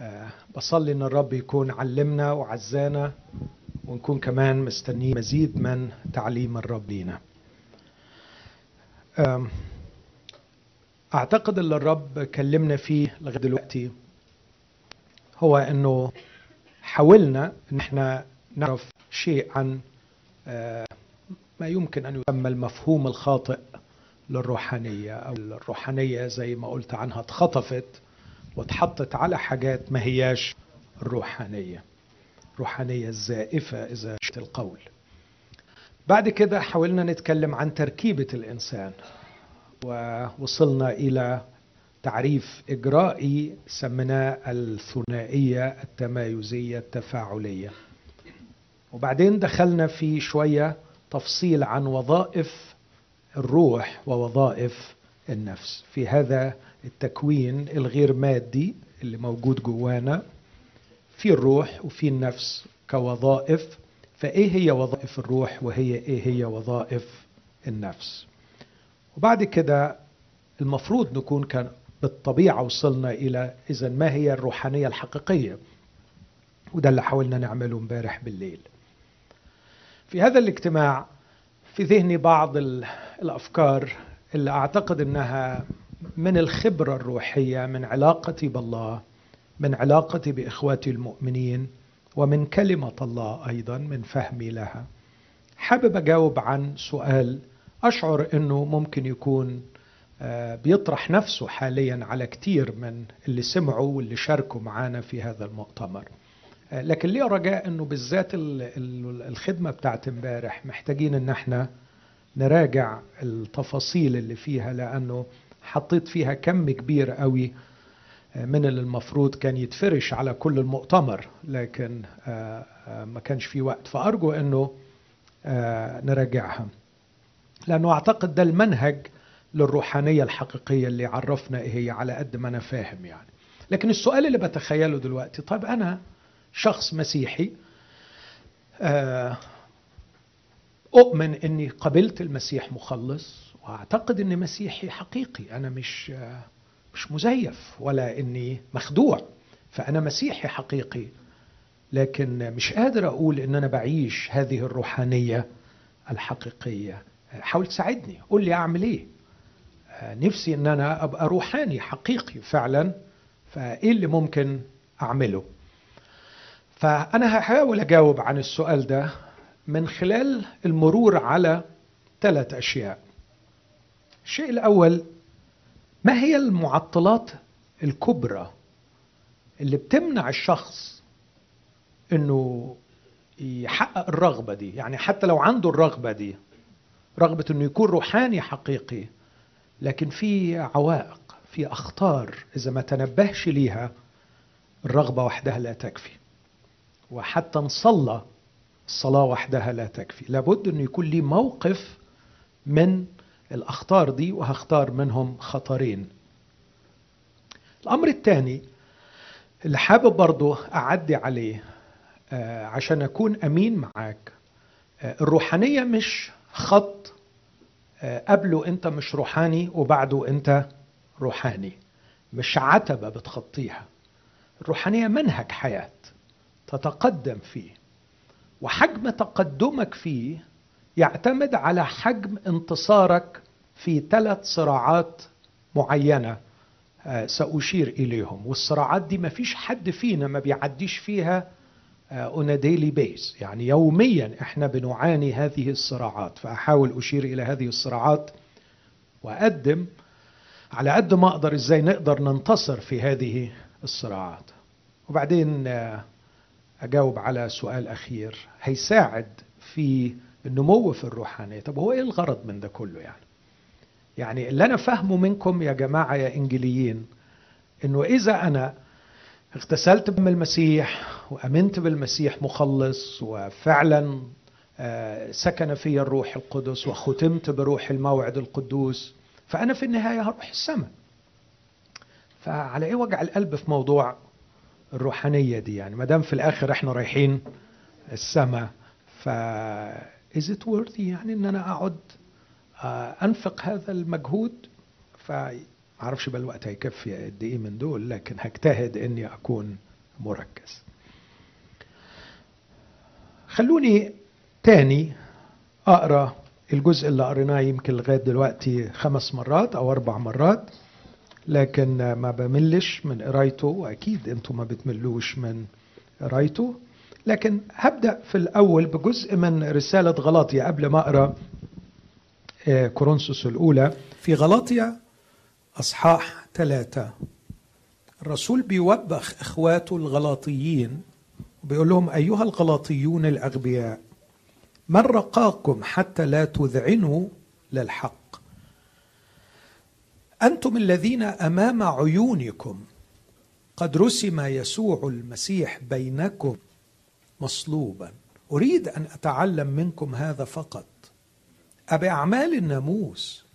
آه، بصلي إن الرب يكون علمنا وعزانا ونكون كمان مستنيين مزيد من تعليم الرب لينا. أعتقد اللي الرب كلمنا فيه لغاية دلوقتي هو إنه حاولنا إن إحنا نعرف شيء عن آه، ما يمكن أن يسمى المفهوم الخاطئ للروحانية أو الروحانيه زي ما قلت عنها اتخطفت. واتحطت على حاجات ما هياش الروحانيه الروحانيه الزائفة إذا شئت القول. بعد كده حاولنا نتكلم عن تركيبة الإنسان. ووصلنا إلى تعريف إجرائي سميناه الثنائية التمايزية التفاعلية. وبعدين دخلنا في شوية تفصيل عن وظائف الروح ووظائف النفس. في هذا التكوين الغير مادي اللي موجود جوانا في الروح وفي النفس كوظائف فإيه هي وظائف الروح وهي إيه هي وظائف النفس؟ وبعد كده المفروض نكون كان بالطبيعة وصلنا إلى اذا ما هي الروحانية الحقيقية وده اللي حاولنا نعمله امبارح بالليل. في هذا الاجتماع في ذهني بعض الأفكار اللي أعتقد إنها من الخبرة الروحية من علاقتي بالله من علاقتي بإخواتي المؤمنين ومن كلمة الله أيضا من فهمي لها. حابب أجاوب عن سؤال أشعر إنه ممكن يكون بيطرح نفسه حاليا على كتير من اللي سمعوا واللي شاركوا معانا في هذا المؤتمر. لكن ليه رجاء إنه بالذات الخدمة بتاعت إمبارح محتاجين إن إحنا نراجع التفاصيل اللي فيها لأنه حطيت فيها كم كبير قوي من اللي المفروض كان يتفرش على كل المؤتمر لكن ما كانش في وقت. فأرجو إنه نراجعها لأنه أعتقد ده المنهج للروحانية الحقيقية اللي عرفنا إيه هي على قد ما أنا فاهم يعني. لكن السؤال اللي بتخيله دلوقتي طيب أنا شخص مسيحي أؤمن أني قبلت المسيح مخلص؟ وأعتقد أني مسيحي حقيقي. أنا مش مش مزيف ولا أني مخدوع فأنا مسيحي حقيقي. لكن مش قادر أقول أن أنا بعيش هذه الروحانية الحقيقية. حاول تساعدني قول لي أعمل إيه؟ نفسي أن أنا أبقى روحاني حقيقي فعلا فإيه اللي ممكن أعمله؟ فأنا هحاول أجاوب عن السؤال ده من خلال المرور على ثلاث أشياء. الشيء الأول ما هي المعطلات الكبرى اللي بتمنع الشخص إنه يحقق الرغبة دي؟ يعني حتى لو عنده الرغبة دي رغبة إنه يكون روحاني حقيقي لكن في عوائق في أخطار إذا ما تنبهش ليها الرغبة وحدها لا تكفي. وحتى نصلى الصلاة وحدها لا تكفي. لابد أن يكون لي موقف من الأخطار دي وهختار منهم خطرين. الأمر الثاني اللي حابب برضو أعدي عليه آه عشان أكون أمين معاك آه الروحانية مش خط آه قبله أنت مش روحاني وبعده أنت روحاني. مش عتبة بتخطيها. الروحانية منهج حياة تتقدم فيه وحجم تقدمك فيه يعتمد على حجم انتصارك في ثلاث صراعات معينة سأشير إليهم. والصراعات دي ما فيش حد فينا ما بيعديش فيها on daily basis يعني يوميا إحنا بنعاني هذه الصراعات. فأحاول أشير إلى هذه الصراعات وأقدم على قد ما أقدر إزاي نقدر ننتصر في هذه الصراعات. وبعدين أجاوب على سؤال أخير. هيساعد في النمو في الروحانية. طب هو إيه الغرض من ده كله يعني؟ يعني اللي أنا فاهمه منكم يا جماعة يا إنجليين إنه إذا أنا اغتسلت بدم المسيح وأمنت بالمسيح مخلص وفعلا سكن في الروح القدس وختمت بروح الموعد القدوس فأنا في النهاية هروح السماء. فعلى إيه وجع القلب في موضوع الروحانية دي يعني؟ ما دام في الآخر إحنا رايحين السماء ف is it worthy يعني إن أنا أقعد أنفق هذا المجهود؟ ف معرفش بقى الوقت هيكفي قد إيه من دول لكن هجتهد إني أكون مركز. خلوني تاني أقرأ الجزء اللي قريناه يمكن لغاية دلوقتي خمس مرات أو أربع مرات لكن ما بملش من قرايته وأكيد أنتم ما بتملوش من قرايته. لكن هبدأ في الأول بجزء من رسالة غلاطيا قبل ما أقرأ آه، كورنثوس الأولى. في غلاطيا أصحاح ثلاثة. الرسول بيوبخ إخواته الغلاطيين وبيقول لهم أيها الغلاطيون الأغبياء من رقاكم حتى لا تذعنوا للحق؟ أنتم الذين أمام عيونكم قد رسم يسوع المسيح بينكم مصلوبا. أريد أن أتعلم منكم هذا فقط. أبأعمال الناموس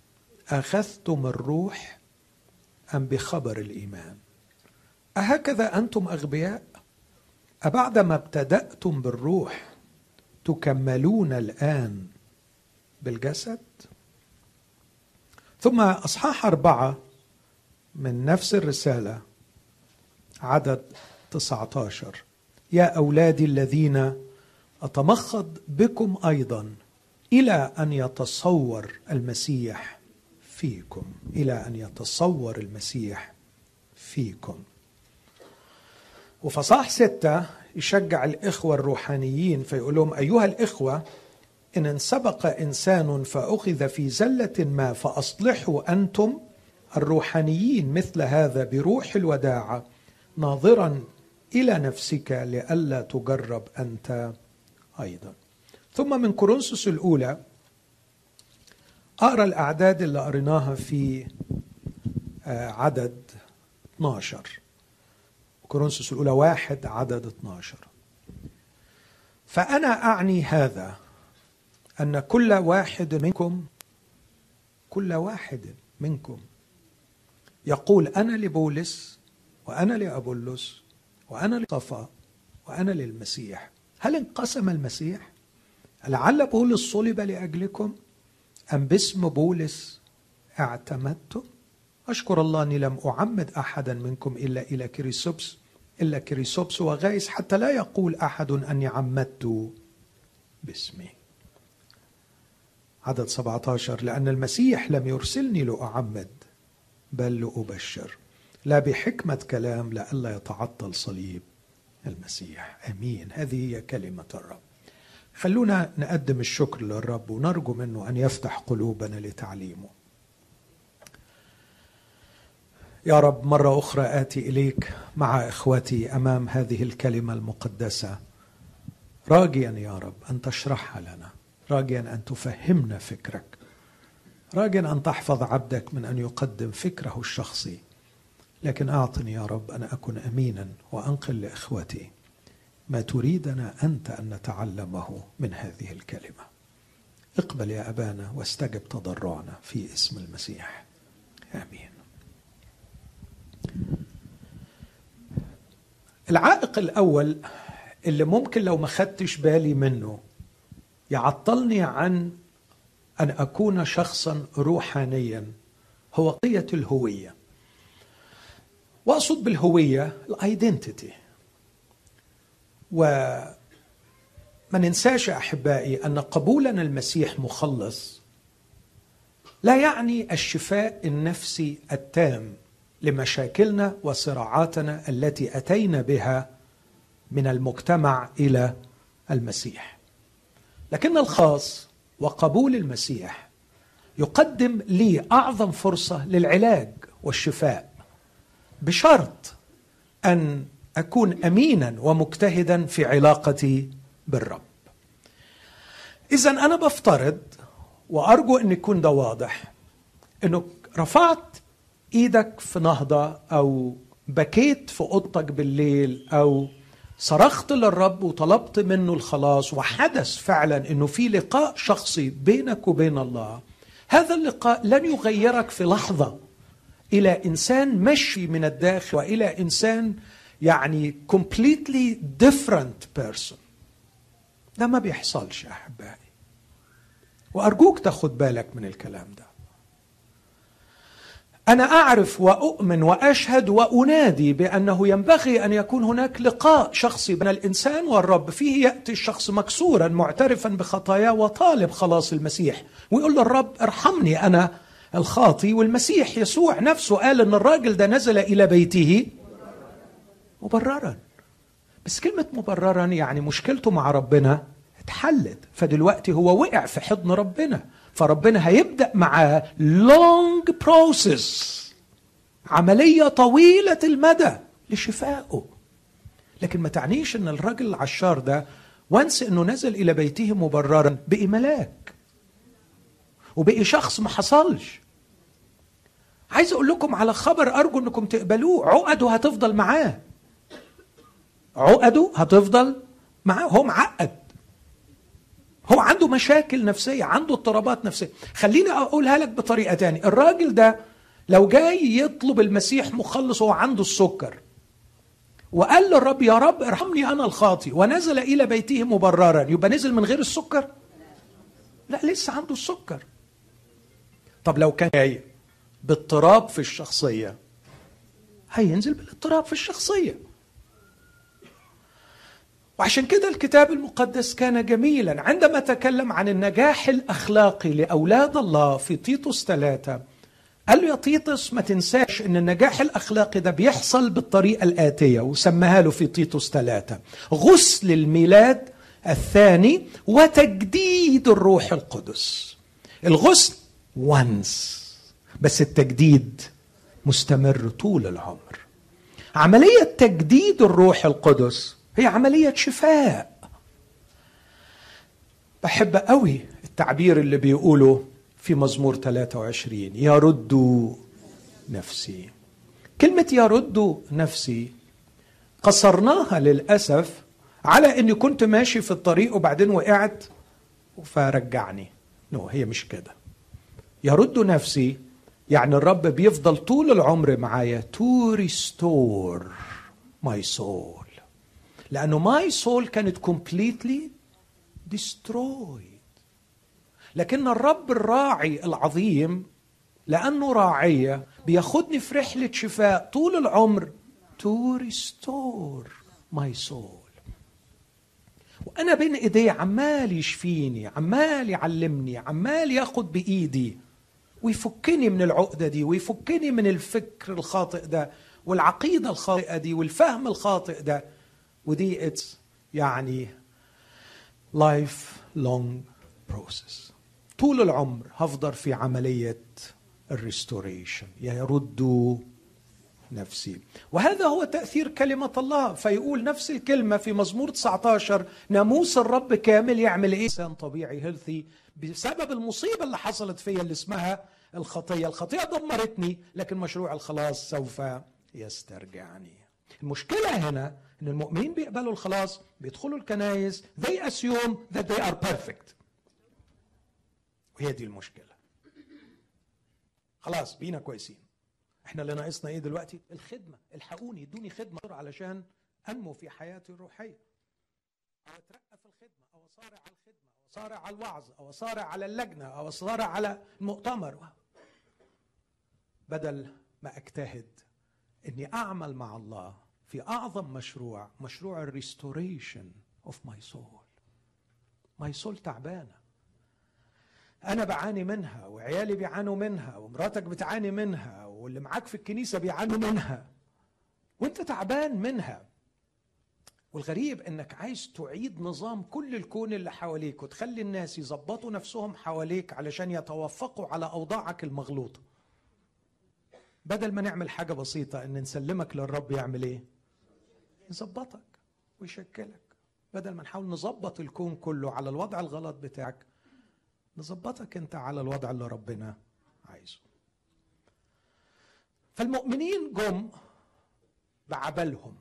أخذتم الروح أم بخبر الإيمان؟ أهكذا أنتم أغبياء؟ أبعدما ابتدأتم بالروح تكملون الآن بالجسد؟ ثم أصحاح أربعة من نفس الرسالة عدد 19 يا اولادي الذين أتمخض بكم أيضا إلى أن يتصور المسيح فيكم إلى أن يتصور المسيح فيكم. وفصاح ستة يشجع الإخوة الروحانيين فيقول لهم أيها الإخوة إن انسبق إنسان فأخذ في زلة ما فأصلحوا أنتم الروحانيين مثل هذا بروح الوداعة ناظرا إلى نفسك لئلا تجرب أنت أيضا. ثم من كورنثوس الأولى أقرأ الأعداد اللي قريناها في آه، عدد 12 كورنثوس الأولى واحد عدد 12 فأنا أعني هذا أن كل واحد منكم كل واحد منكم يقول أنا لبولس وأنا لأبولس وأنا لصفا وأنا للمسيح هل انقسم المسيح؟ لعل بولس صلب لأجلكم أم باسم بولس اعتمدتم؟ أشكر الله أني لم أعمد أحدا منكم إلا إلى كريسوبس إلا كريسوبس وغايس حتى لا يقول أحد أني عمدت باسمي عدد 17 لأن المسيح لم يرسلني لأعمد بل لأبشر لا بحكمة كلام لئلا يتعطل صليب المسيح. آمين. هذه هي كلمة الرب. خلونا نقدم الشكر للرب ونرجو منه أن يفتح قلوبنا لتعليمه. يا رب مرة أخرى آتي إليك مع إخوتي أمام هذه الكلمة المقدسة. راجيا يا رب أن تشرحها لنا. راجيا أن تفهمنا فكرك. راجيا أن تحفظ عبدك من أن يقدم فكره الشخصي. لكن أعطني يا رب أن أكون أمينا وأنقل لإخوتي ما تريدنا أنت أن نتعلمه من هذه الكلمة. اقبل يا أبانا واستجب تضرعنا في اسم المسيح. آمين. العائق الأول اللي ممكن لو ما خدتش بالي منه يعطلني عن أن أكون شخصا روحانيا هو قضيه الهوية. واقصد بالهوية الايدنتيتي وما ننساش أحبائي أن قبولنا المسيح مخلص لا يعني الشفاء النفسي التام لمشاكلنا وصراعاتنا التي أتينا بها من المجتمع إلى المسيح. لكن الخاص وقبول المسيح يقدم لي أعظم فرصة للعلاج والشفاء. بشرط أن أكون أمينا ومجتهدا في علاقتي بالرب. إذا أنا بفترض وأرجو أن يكون ده واضح إنه رفعت إيدك في نهضة أو بكيت في أوضتك بالليل أو صرخت للرب وطلبت منه الخلاص وحدث فعلا إنه في لقاء شخصي بينك وبين الله هذا اللقاء لن يغيرك في لحظة. إلى إنسان مشي من الداخل وإلى إنسان يعني completely different person. ده ما بيحصلش أحبائي. وأرجوك تاخد بالك من الكلام ده. أنا أعرف وأؤمن وأشهد وأنادي بأنه ينبغي أن يكون هناك لقاء شخصي بين الإنسان والرب. فيه يأتي الشخص مكسورا معترفا بخطاياه وطالب خلاص المسيح. ويقول للرب ارحمني أنا الخاطي والمسيح يسوع نفسه قال إن الراجل ده نزل إلى بيته مبررا. بس كلمة مبررا يعني مشكلته مع ربنا اتحلت. فدلوقتي هو وقع في حضن ربنا. فربنا هيبدأ معاه long process عملية طويلة المدى لشفائه. لكن ما تعنيش إن الراجل العشار ده once إنه نزل إلى بيته مبررا بقي ملاك وبقي شخص ما حصلش. عايز أقول لكم على خبر أرجو إنكم تقبلوه. عقده هتفضل معاه. عقده هتفضل معاه. هو معقد. هو عنده مشاكل نفسية عنده اضطرابات نفسية. خليني أقولها لك بطريقة تانية. الراجل ده لو جاي يطلب المسيح مخلص وهو عنده السكر وقال للرب يا رب ارحمني أنا الخاطي. ونزل إلى بيته مبررا. يبقى نزل من غير السكر؟ لا لسه عنده السكر. طب لو كان جاي باضطراب في الشخصية هينزل بالاضطراب في الشخصية. وعشان كده الكتاب المقدس كان جميلا عندما تكلم عن النجاح الأخلاقي لأولاد الله في تيتوس ثلاثة. قال له يا تيتوس ما تنساش إن النجاح الأخلاقي ده بيحصل بالطريقة الآتية وسماها له في تيتوس ثلاثة غسل الميلاد الثاني وتجديد الروح القدس. الغسل وانس بس التجديد مستمر طول العمر. عملية تجديد الروح القدس هي عملية شفاء. بحب قوي التعبير اللي بيقوله في مزمور 23 يرد نفسي. كلمة يرد نفسي قصرناها للأسف على أني كنت ماشي في الطريق وبعدين وقعت. فرجعني no هي مش كده. يرد نفسي يعني الرب بيفضل طول العمر معايا to restore my soul لأنه my soul كانت completely destroyed. لكن الرب الراعي العظيم لأنه راعيا بياخدني في رحلة شفاء طول العمر. To restore my soul. وأنا بين إيديه عمال يشفيني عمال يعلمني عمال ياخد بإيدي. ويفكني من العقدة دي ويفكني من الفكر الخاطئ ده والعقيدة الخاطئة دي والفهم الخاطئ ده. ودي it's يعني lifelong process طول العمر هفضل في عملية ال restoration يرد نفسي. وهذا هو تأثير كلمة الله. فيقول نفس الكلمة في مزمور 19 ناموس الرب كامل يعمل إيه؟ إنسان طبيعي healthy بسبب المصيبة اللي حصلت فيا اللي اسمها الخطية. الخطية دمرتني لكن مشروع الخلاص سوف يسترجعني. المشكلة هنا إن المؤمنين بيقبلوا الخلاص بيدخلوا الكنايس they assume that they are perfect. وهي دي المشكلة. خلاص بينا كويسين. إحنا اللي ناقصنا إيه دلوقتي؟ الخدمة. الحقوني ادوني خدمة. علشان أنمو في حياتي الروحية. أو أترقى في الخدمة أو أصارع على الخدمة. أو اصارع على الوعظ أو اصارع على اللجنة أو اصارع على المؤتمر بدل ما أجتهد إني أعمل مع الله في أعظم مشروع مشروع ال restoration of my soul my soul تعبانة. أنا بعاني منها وعيالي بيعانوا منها ومراتك بتعاني منها واللي معاك في الكنيسة بيعانوا منها. وأنت تعبان منها. والغريب إنك عايز تعيد نظام كل الكون اللي حواليك وتخلي الناس يظبطوا نفسهم حواليك علشان يتوافقوا على أوضاعك المغلوطة. بدل ما نعمل حاجة بسيطة إن نسلمك للرب يعمل إيه؟ يظبطك ويشكلك. بدل ما نحاول نظبط الكون كله على الوضع الغلط بتاعك نظبطك أنت على الوضع اللي ربنا عايزه. فالمؤمنين جم بعبلهم.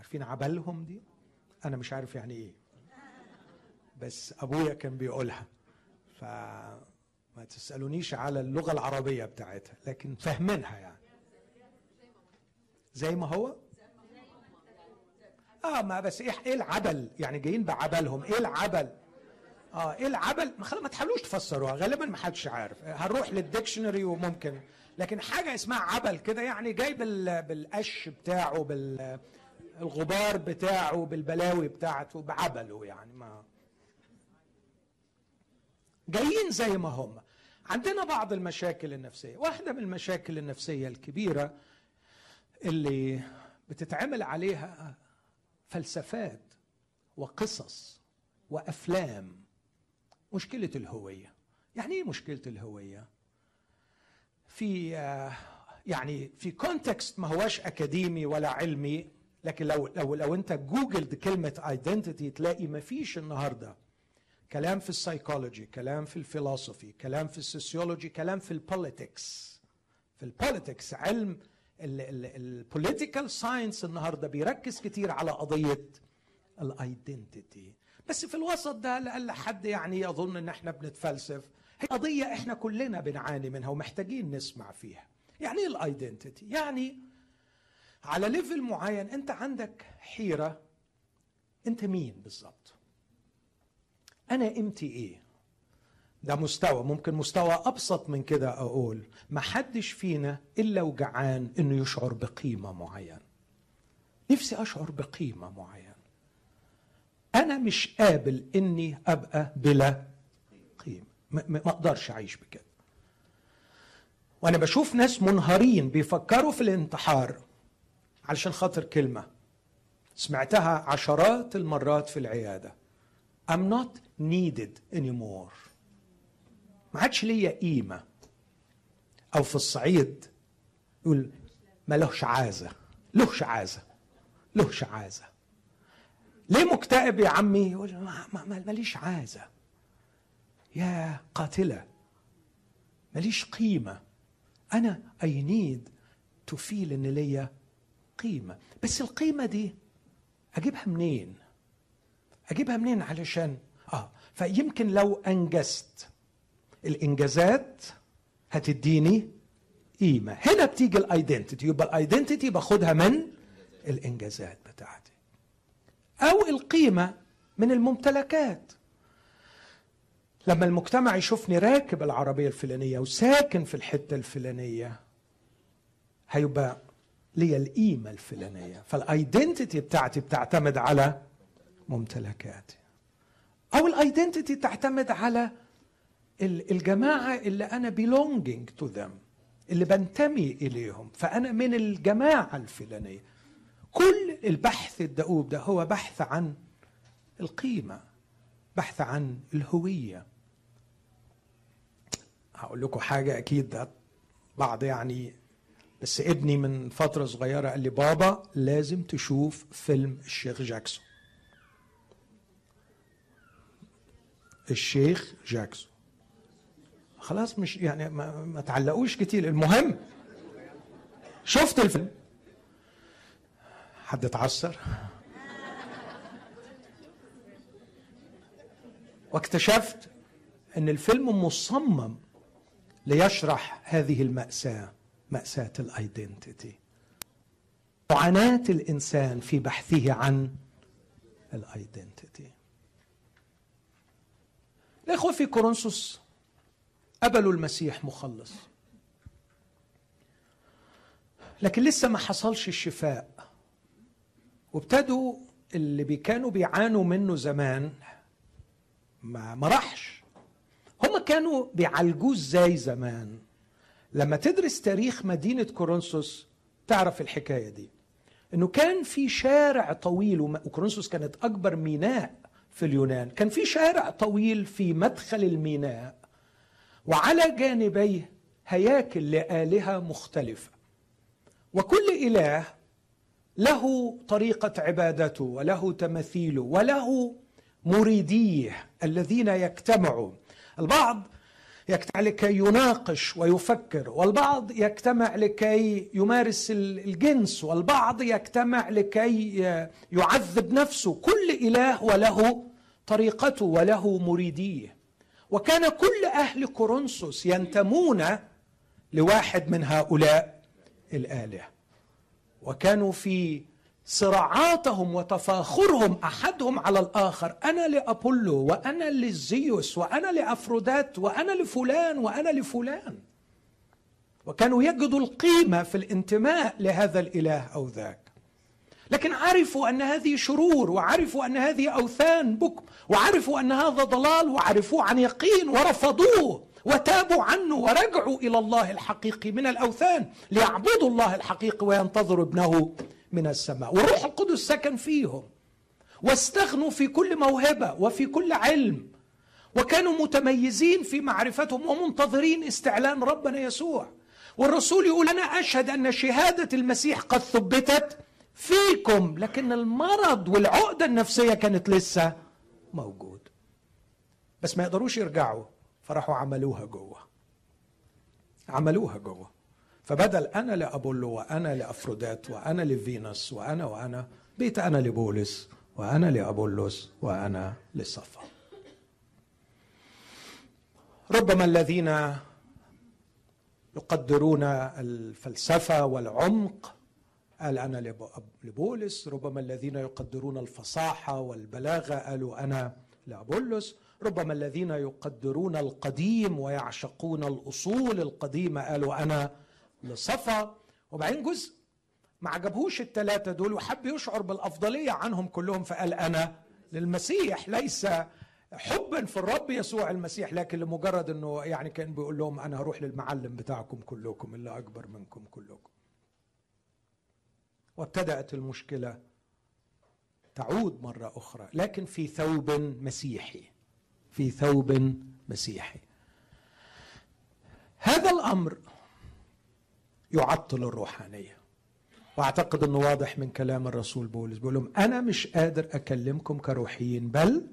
عارفين عبلهم دي؟ أنا مش عارف يعني إيه. بس أبويا كان بيقولها. فما تسألونيش على اللغة العربية بتاعتها لكن فاهمينها يعني. زي ما هو؟ آه ما بس إيه إيه العبل؟ يعني جايين بعبلهم. إيه العبل؟ آه إيه العبل؟ ما, تحاولوش تفسروها. غالبا ما حدش عارف. هنروح للديكشنري وممكن. لكن حاجة اسمها عبل كده يعني جاي بالقش بتاعه بالغبار بتاعه بالبلاوي بتاعته بعبله يعني ما. جايين زي ما هم. عندنا بعض المشاكل النفسية. واحدة من المشاكل النفسية الكبيرة اللي بتتعمل عليها فلسفات وقصص وأفلام. مشكلة الهوية. يعني إيه مشكلة الهوية؟ في يعني في context ما هواش academic ولا علمي. لكن لو لو لو انت googled كلمة identity تلاقي ما فيش النهارده. كلام في السايكولوجي كلام في الفلسفي كلام في ال sociology كلام في ال politics في ال politics علم ال political science النهارده بيركز كتير على قضية ال identity بس في الوسط ده لألا حد يعني يظن إن إحنا بنتفلسف. هي قضية إحنا كلنا بنعاني منها ومحتاجين نسمع فيها. يعني إيه ال identity يعني على level معين انت عندك حيرة. انت مين بالظبط أنا قيمتي إيه ده مستوى ممكن مستوى أبسط من كده أقول. ما حدش فينا إلا وجعان إنه يشعر بقيمة معينة. نفسي أشعر بقيمة معينة. أنا مش قابل إني أبقى بلا قيمة. ما أقدرش أعيش بكده. وأنا بشوف ناس منهارين بيفكروا في الانتحار. علشان خاطر كلمة. سمعتها عشرات المرات في العيادة. I'm not needed anymore. ما عادش ليا قيمة. أو في الصعيد يقول ما لهش عازة. لهش عازة. لهش عازة. ليه مكتئب يا عمي؟ يقول ما ماليش عازة. يا قاتلة. ماليش قيمة. أنا I need to feel إن ليا قيمه بس القيمة دي أجيبها منين؟ أجيبها منين علشان؟ آه فيمكن لو أنجزت الإنجازات هتديني قيمة. هنا بتيجي ال identity يبقى ال identity باخدها من الإنجازات بتاعتي. أو القيمة من الممتلكات. لما المجتمع يشوفني راكب العربية الفلانية وساكن في الحتة الفلانية هيبقى لي القيمه الفلانية. فال identity بتاعتي بتعتمد على ممتلكاتي. أو ال identity تعتمد على الجماعة اللي أنا belonging to them اللي بنتمي إليهم. فأنا من الجماعة الفلانية. كل البحث الدؤوب ده هو بحث عن القيمة بحث عن الهوية. هقول لكم حاجة أكيد ده بعض يعني بس ابني من فترة صغيرة قال لي بابا لازم تشوف فيلم الشيخ جاكسون. الشيخ جاكسون. خلاص مش يعني ما, ما تعلقوش كتير. المهم شفت الفيلم. حد اتعثر؟ واكتشفت إن الفيلم مصمم ليشرح هذه المأساة. مأساة ال identity معاناة الإنسان في بحثه عن ال identity الإخوة في كورنثوس قبلوا المسيح مخلص. لكن لسه ما حصلش الشفاء. وابتدوا اللي كانوا بيعانوا منه زمان ما ما راحش. هم كانوا بيعالجوه إزاي زمان؟ لما تدرس تاريخ مدينة كورنثوس تعرف الحكاية دي. إنه كان في شارع طويل وكورنثوس كانت أكبر ميناء في اليونان. كان في شارع طويل في مدخل الميناء وعلى جانبيه هياكل لآلهة مختلفة. وكل إله له طريقة عبادته وله تمثيله وله مريديه الذين يجتمعوا البعض يجتمع لكي يناقش ويفكر والبعض يجتمع لكي يمارس الجنس والبعض يجتمع لكي يعذب نفسه. كل إله وله طريقته وله مريديه. وكان كل أهل كورنثوس ينتمون لواحد من هؤلاء الآلهة. وكانوا في صراعاتهم وتفاخرهم أحدهم على الآخر. أنا لأبولو وأنا للزيوس وأنا لأفرودات وأنا لفلان وأنا لفلان. وكانوا يجدوا القيمة في الانتماء لهذا الإله أو ذاك. لكن عرفوا أن هذه شرور وعرفوا أن هذه أوثان بكم وعرفوا أن هذا ضلال وعرفوه عن يقين ورفضوه وتابوا عنه ورجعوا إلى الله الحقيقي من الأوثان ليعبدوا الله الحقيقي وينتظروا ابنه من السماء. والروح القدس سكن فيهم. واستغنوا في كل موهبة وفي كل علم. وكانوا متميزين في معرفتهم ومنتظرين استعلان ربنا يسوع. والرسول يقول أنا أشهد أن شهادة المسيح قد ثبتت فيكم لكن المرض والعقدة النفسية كانت لسه موجود. بس ما يقدروش يرجعوا فراحوا عملوها جوه. عملوها جوه. فبدل أنا لأبولو وأنا لافرودات وأنا لفينوس وأنا وأنا بيت أنا لبولس وأنا لابولس وأنا لصفا. ربما الذين يقدرون الفلسفة والعمق قال أنا لبولس ربما الذين يقدرون الفصاحة والبلاغة قالوا أنا لأبولس. ربما الذين يقدرون القديم ويعشقون الأصول القديمة قالوا أنا لصفا وبعدين جزء ما عجبهوش الثلاثه دول وحب يشعر بالأفضلية عنهم كلهم فقال أنا للمسيح ليس حبا في الرب يسوع المسيح لكن لمجرد إنه يعني كان بيقول لهم أنا هروح للمعلم بتاعكم كلكم اللي أكبر منكم كلكم. وابتدأت المشكلة تعود مرة أخرى لكن في ثوب مسيحي في ثوب مسيحي. هذا الأمر يعطل الروحانية. وأعتقد إنه واضح من كلام الرسول بولس. بيقول لهم أنا مش قادر أكلمكم كروحيين بل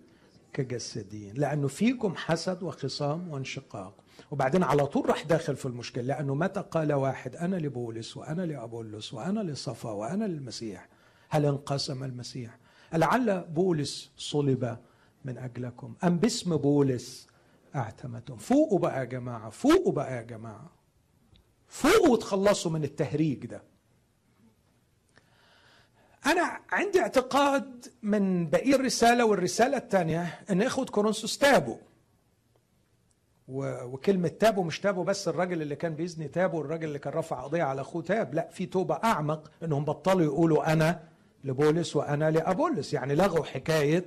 كجسديين لأنه فيكم حسد وخصام وانشقاق. وبعدين على طول راح داخل في المشكلة لأنه متى قال واحد أنا لبولس وأنا لأبولس وأنا لصفا وأنا للمسيح هل انقسم المسيح؟ لعل بولس صلب من أجلكم. أم باسم بولس أعتمدتم؟ فوقوا بقى يا جماعة فوقوا بقى يا جماعة. فوقوا وتخلصوا من التهريج ده. أنا عندي اعتقاد من بقية الرسالة والرسالة الثانية أن إخوة كورنثوس تابوا. وكلمة تابوا مش تابوا بس الراجل اللي كان بيزني تابوا الراجل اللي كان رفع قضية على أخوه تاب. لا في توبة أعمق أنهم بطلوا يقولوا أنا لبولس وأنا لأبولس. يعني لغوا حكاية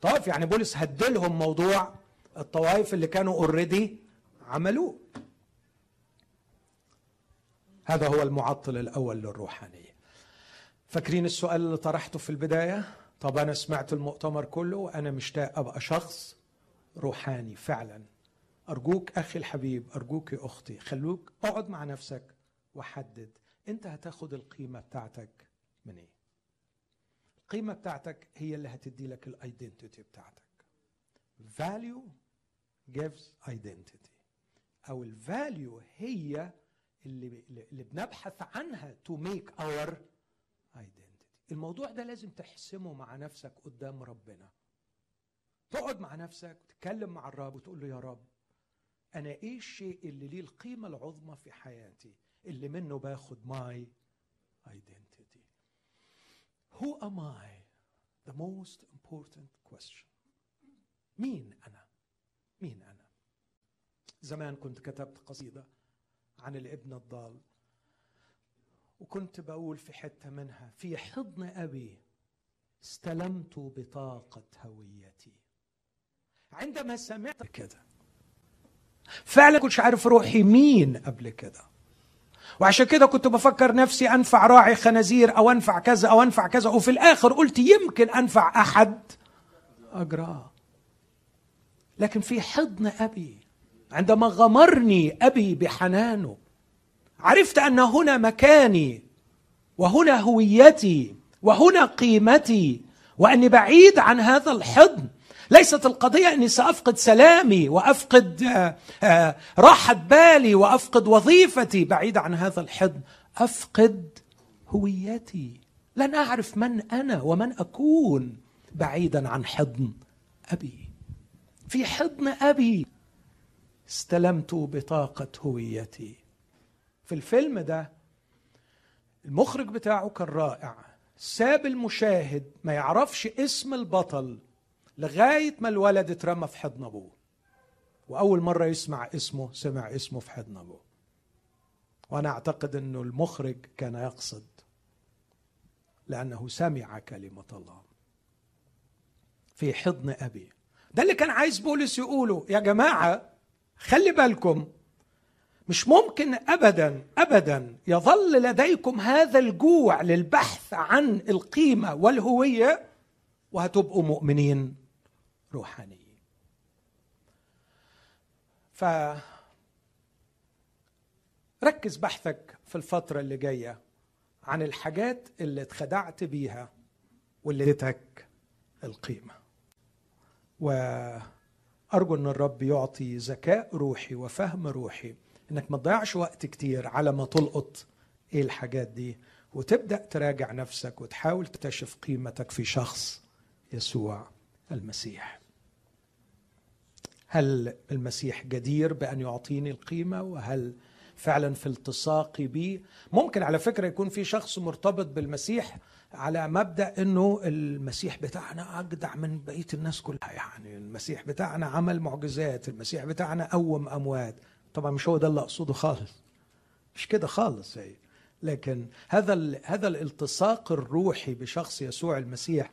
طائف. يعني بولس هدلهم موضوع الطوائف اللي كانوا اوريدي عملوه. هذا هو المعطل الأول للروحانية. فاكرين السؤال اللي طرحته في البداية؟ طب أنا سمعت المؤتمر كله وأنا مشتاق أبقى شخص روحاني فعلا. أرجوك أخي الحبيب أرجوك يا أختي خلوك أقعد مع نفسك وحدد أنت هتاخد القيمة بتاعتك من إيه؟ القيمة بتاعتك هي اللي هتدي لك ال identity بتاعتك. Value gives identity. أو ال value هي اللي اللي بنبحث عنها to make our identity. الموضوع ده لازم تحسمه مع نفسك قدام ربنا. تقعد مع نفسك وتتكلم مع الرب وتقول له يا رب أنا إيه الشيء اللي ليه القيمة العظمى في حياتي اللي منه باخد ماي identity who am I? The most important question. مين أنا؟ مين أنا؟ زمان كنت كتبت قصيدة عن الابن الضال. وكنت بقول في حتة منها في حضن أبي استلمت بطاقة هويتي. عندما سمعت كده فعلا كنتش عارف روحي مين قبل كده وعشان كده كنت بفكر نفسي أنفع راعي خنازير أو أنفع كذا أو أنفع كذا وفي الآخر قلت يمكن أنفع أحد. اجراه لكن في حضن أبي عندما غمرني أبي بحنانه عرفت أن هنا مكاني وهنا هويتي وهنا قيمتي وأني بعيد عن هذا الحضن. ليست القضية أني سأفقد سلامي وأفقد آه، آه، راحة بالي وأفقد وظيفتي بعيد عن هذا الحضن. أفقد هويتي. لن أعرف من أنا ومن أكون بعيدا عن حضن أبي. في حضن أبي استلمت بطاقة هويتي. في الفيلم ده المخرج بتاعه كان رائع ساب المشاهد ما يعرفش اسم البطل لغاية ما الولد اترمى في حضن أبوه. وأول مرة يسمع اسمه سمع اسمه في حضن أبوه. وأنا أعتقد إنه المخرج كان يقصد لأنه سمع كلمة الله في حضن أبي. ده اللي كان عايز بولس يقوله يا جماعة خلي بالكم مش ممكن ابدا ابدا يظل لديكم هذا الجوع للبحث عن القيمة والهوية وهتبقوا مؤمنين روحانيين. ف ركز بحثك في الفترة اللي جاية عن الحاجات اللي اتخدعت بيها واللي ادتك القيمة. وارجو أن الرب يعطي ذكاء روحي وفهم روحي إنك ما تضيعش وقت كتير على ما تلقط. إيه الحاجات دي؟ وتبدأ تراجع نفسك وتحاول تكتشف قيمتك في شخص يسوع المسيح. هل المسيح جدير بأن يعطيني القيمة؟ وهل فعلا في التصاقي به ممكن على فكرة يكون في شخص مرتبط بالمسيح على مبدأ إنه المسيح بتاعنا أجدع من بقية الناس كلها. يعني المسيح بتاعنا عمل معجزات المسيح بتاعنا قوم أموات. طبعا مش هو ده اللي أقصده خالص. مش كده خالص هي. لكن هذا هذا الالتصاق الروحي بشخص يسوع المسيح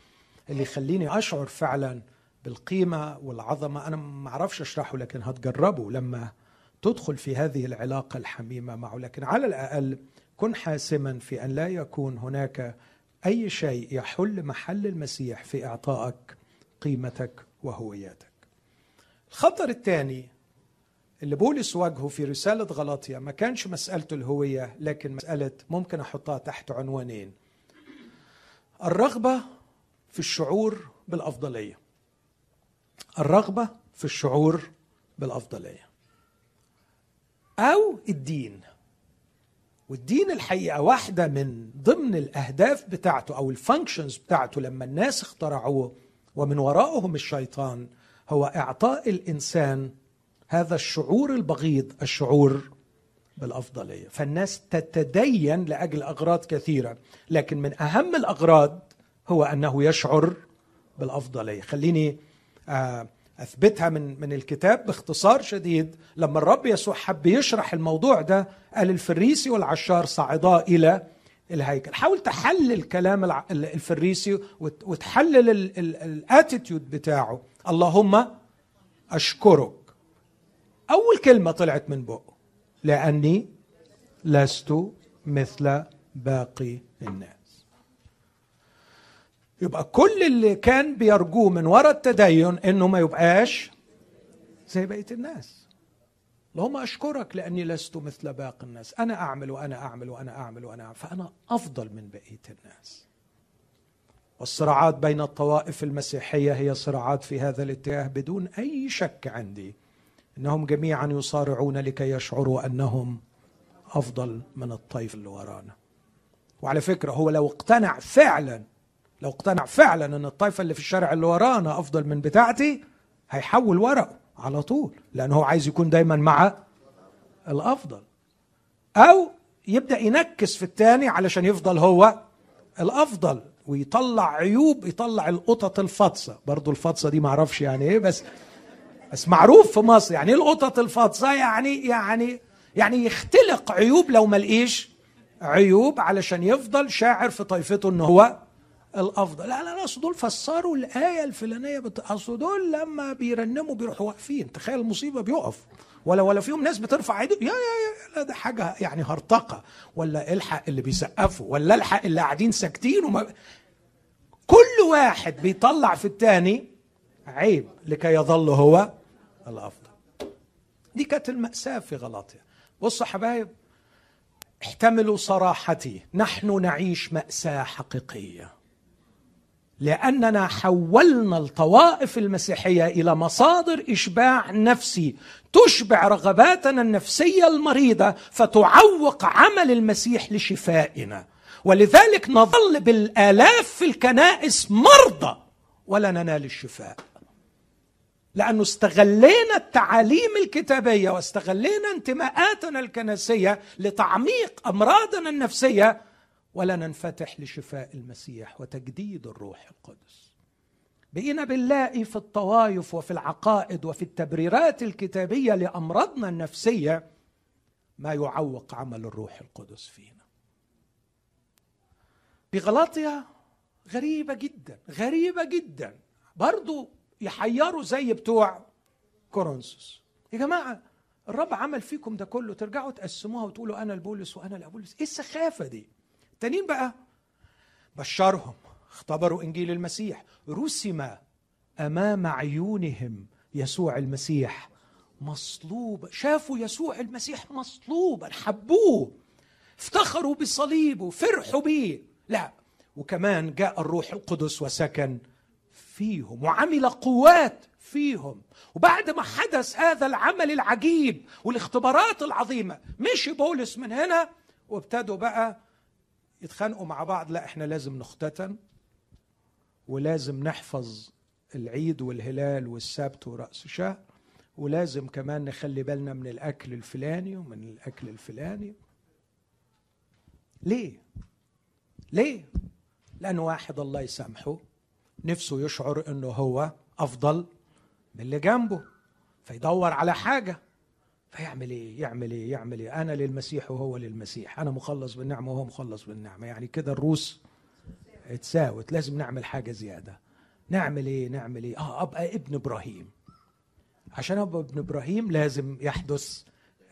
اللي يخليني أشعر فعلا بالقيمة والعظمة. أنا ما أعرفش أشرحه لكن هتجربه لما تدخل في هذه العلاقة الحميمة معه. لكن على الأقل كن حاسما في أن لا يكون هناك أي شيء يحل محل المسيح في إعطائك قيمتك وهويتك. الخطر الثاني اللي بولس واجهه في رسالة غلاطيا ما كانش مسألة الهوية لكن مسألة ممكن أحطها تحت عنوانين. الرغبة في الشعور بالأفضلية. الرغبة في الشعور بالأفضلية. أو الدين. والدين الحقيقة واحدة من ضمن الأهداف بتاعته أو الفانكشنز بتاعته لما الناس اخترعوه ومن وراءهم الشيطان هو إعطاء الإنسان هذا الشعور البغيض الشعور بالأفضلية. فالناس تتدين لأجل أغراض كثيرة لكن من أهم الأغراض هو أنه يشعر بالأفضلية. خليني آه أثبتها من من الكتاب باختصار شديد لما الرب يسوع حب يشرح الموضوع ده قال الفريسي والعشار صعدا إلى الهيكل. حاول تحلل كلام الفريسي وتحلل الاتيتيود بتاعه. اللهم أشكرك. أول كلمة طلعت من بقه. لأني لست مثل باقي الناس. يبقى كل اللي كان بيرجوه من وراء التدين إنه ما يبقاش زي بقية الناس. اللهم أشكرك لأني لست مثل باقي الناس. أنا أعمل وأنا أعمل وأنا أعمل وأنا أعمل. فأنا أفضل من بقية الناس. والصراعات بين الطوائف المسيحية هي صراعات في هذا الاتجاه بدون أي شك عندي إنهم جميعا يصارعون لكي يشعروا أنهم أفضل من الطيف اللي ورانا. وعلى فكرة هو لو اقتنع فعلا لو اقتنع فعلا إن الطائفة اللي في الشارع اللي ورانا أفضل من بتاعتي هيحول ورقه على طول لأنه هو عايز يكون دايما مع الأفضل. أو يبدأ ينكس في الثاني علشان يفضل هو الأفضل ويطلع عيوب يطلع القطط الفطسه برضو الفطسه دي معرفش يعني إيه بس بس معروف في مصر. يعني إيه القطط الفطسه يعني يعني يعني يختلق عيوب لو ما لقيش عيوب علشان يفضل شاعر في طائفته إن هو الأفضل. لا لا أصل دول فسروا الآية الفلانية. أصل دول لما بيرنموا بيروحوا واقفين. تخيل المصيبة بيقف. ولا ولا فيهم ناس بترفع ايدهم يا يا يا لا ده حاجة يعني هرطقة. ولا الحق اللي بيسقفوا. ولا الحق اللي قاعدين ساكتين وما كل واحد بيطلع في الثاني عيب لكي يظل هو الأفضل. دي كانت المأساة في غلطيا بصوا حبايب احتملوا صراحتي. نحن نعيش مأساة حقيقية. لأننا حولنا الطوائف المسيحية إلى مصادر إشباع نفسي تشبع رغباتنا النفسية المريضة فتعوق عمل المسيح لشفائنا. ولذلك نظل بالآلاف في الكنائس مرضى ولا ننال الشفاء. لأنه استغلينا التعاليم الكتابية واستغلينا انتماءاتنا الكنسية لتعميق أمراضنا النفسية ولا ننفتح لشفاء المسيح وتجديد الروح القدس. بقينا بنلاقي في الطوائف وفي العقائد وفي التبريرات الكتابية لأمراضنا النفسية ما يعوق عمل الروح القدس فينا. بغلاطيا غريبة جدا غريبة جدا. برضو يحيروا زي بتوع كورنثوس. يا جماعة الرب عمل فيكم ده كله ترجعوا تقسموها وتقولوا أنا البولس وأنا الأبولس إيه السخافة دي؟ التانيين بقى. بشرهم اختبروا إنجيل المسيح. رسم أمام عيونهم يسوع المسيح. مصلوب شافوا يسوع المسيح مصلوبا حبوه افتخروا بصليبه فرحوا بيه. لا وكمان جاء الروح القدس وسكن فيهم وعمل قوات فيهم. وبعد ما حدث هذا العمل العجيب والاختبارات العظيمة مشي بولس من هنا وابتدوا بقى يتخانقوا مع بعض لا إحنا لازم نختتن ولازم نحفظ العيد والهلال والسبت ورأس الشهر ولازم كمان نخلي بالنا من الأكل الفلاني ومن الأكل الفلاني ليه؟ ليه؟ لأن واحد الله يسامحه نفسه يشعر أنه هو أفضل من اللي جنبه فيدور على حاجة فيعمل إيه؟ يعمل إيه؟ يعمل إيه؟ أنا للمسيح وهو للمسيح. أنا مخلص بالنعمة وهو مخلص بالنعمة. يعني كده الروس اتساوت. لازم نعمل حاجة زيادة. نعمل إيه؟ نعمل إيه؟ آه أبقى ابن إبراهيم. عشان أبقى ابن إبراهيم لازم يحدث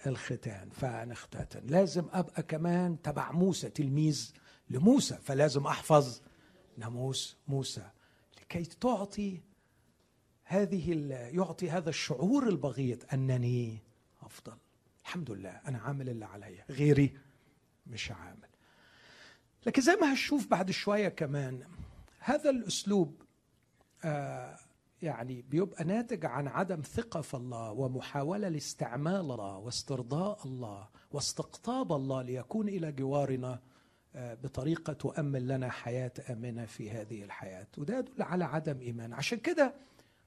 الختان. فنختتن لازم أبقى كمان تبع موسى تلميذ لموسى. فلازم أحفظ ناموس موسى. لكي تعطي هذه يعطي هذا الشعور البغيض أنني أفضل. الحمد لله أنا عامل اللي عليا غيري مش عامل. لكن زي ما هشوف بعد شوية كمان هذا الأسلوب آه يعني بيبقى ناتج عن عدم ثقة في الله ومحاولة لاستعمال الله واسترضاء الله واستقطاب الله ليكون إلى جوارنا آه، بطريقة تؤمن لنا حياة آمنة في هذه الحياة. وده يدل على عدم إيمان. عشان كده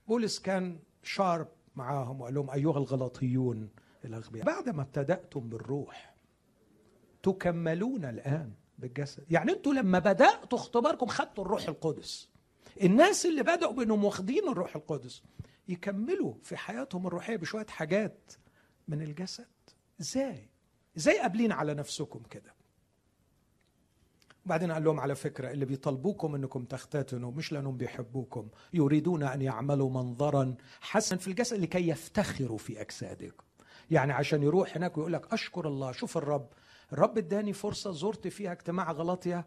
بولس كان شارب معاهم وقال لهم أيها الغلطيون الأغبياء. بعد ما ابتدأتم بالروح تكملون الآن بالجسد. يعني أنتوا لما بدأتوا اختباركم خدتوا الروح القدس. الناس اللي بدأوا بأنهم واخدين الروح القدس يكملوا في حياتهم الروحية بشوية حاجات من الجسد. إزاي؟ إزاي قابلين على نفسكم كده؟ وبعدين قال لهم على فكرة اللي بيطلبوكم إنكم تختتنوا مش لأنهم بيحبوكم يريدون أن يعملوا منظرا حسنا في الجسد لكي يفتخروا في أجسادكم. يعني عشان يروح هناك ويقول لك أشكر الله شوف الرب الرب إداني فرصة زرت فيها اجتماع غلطية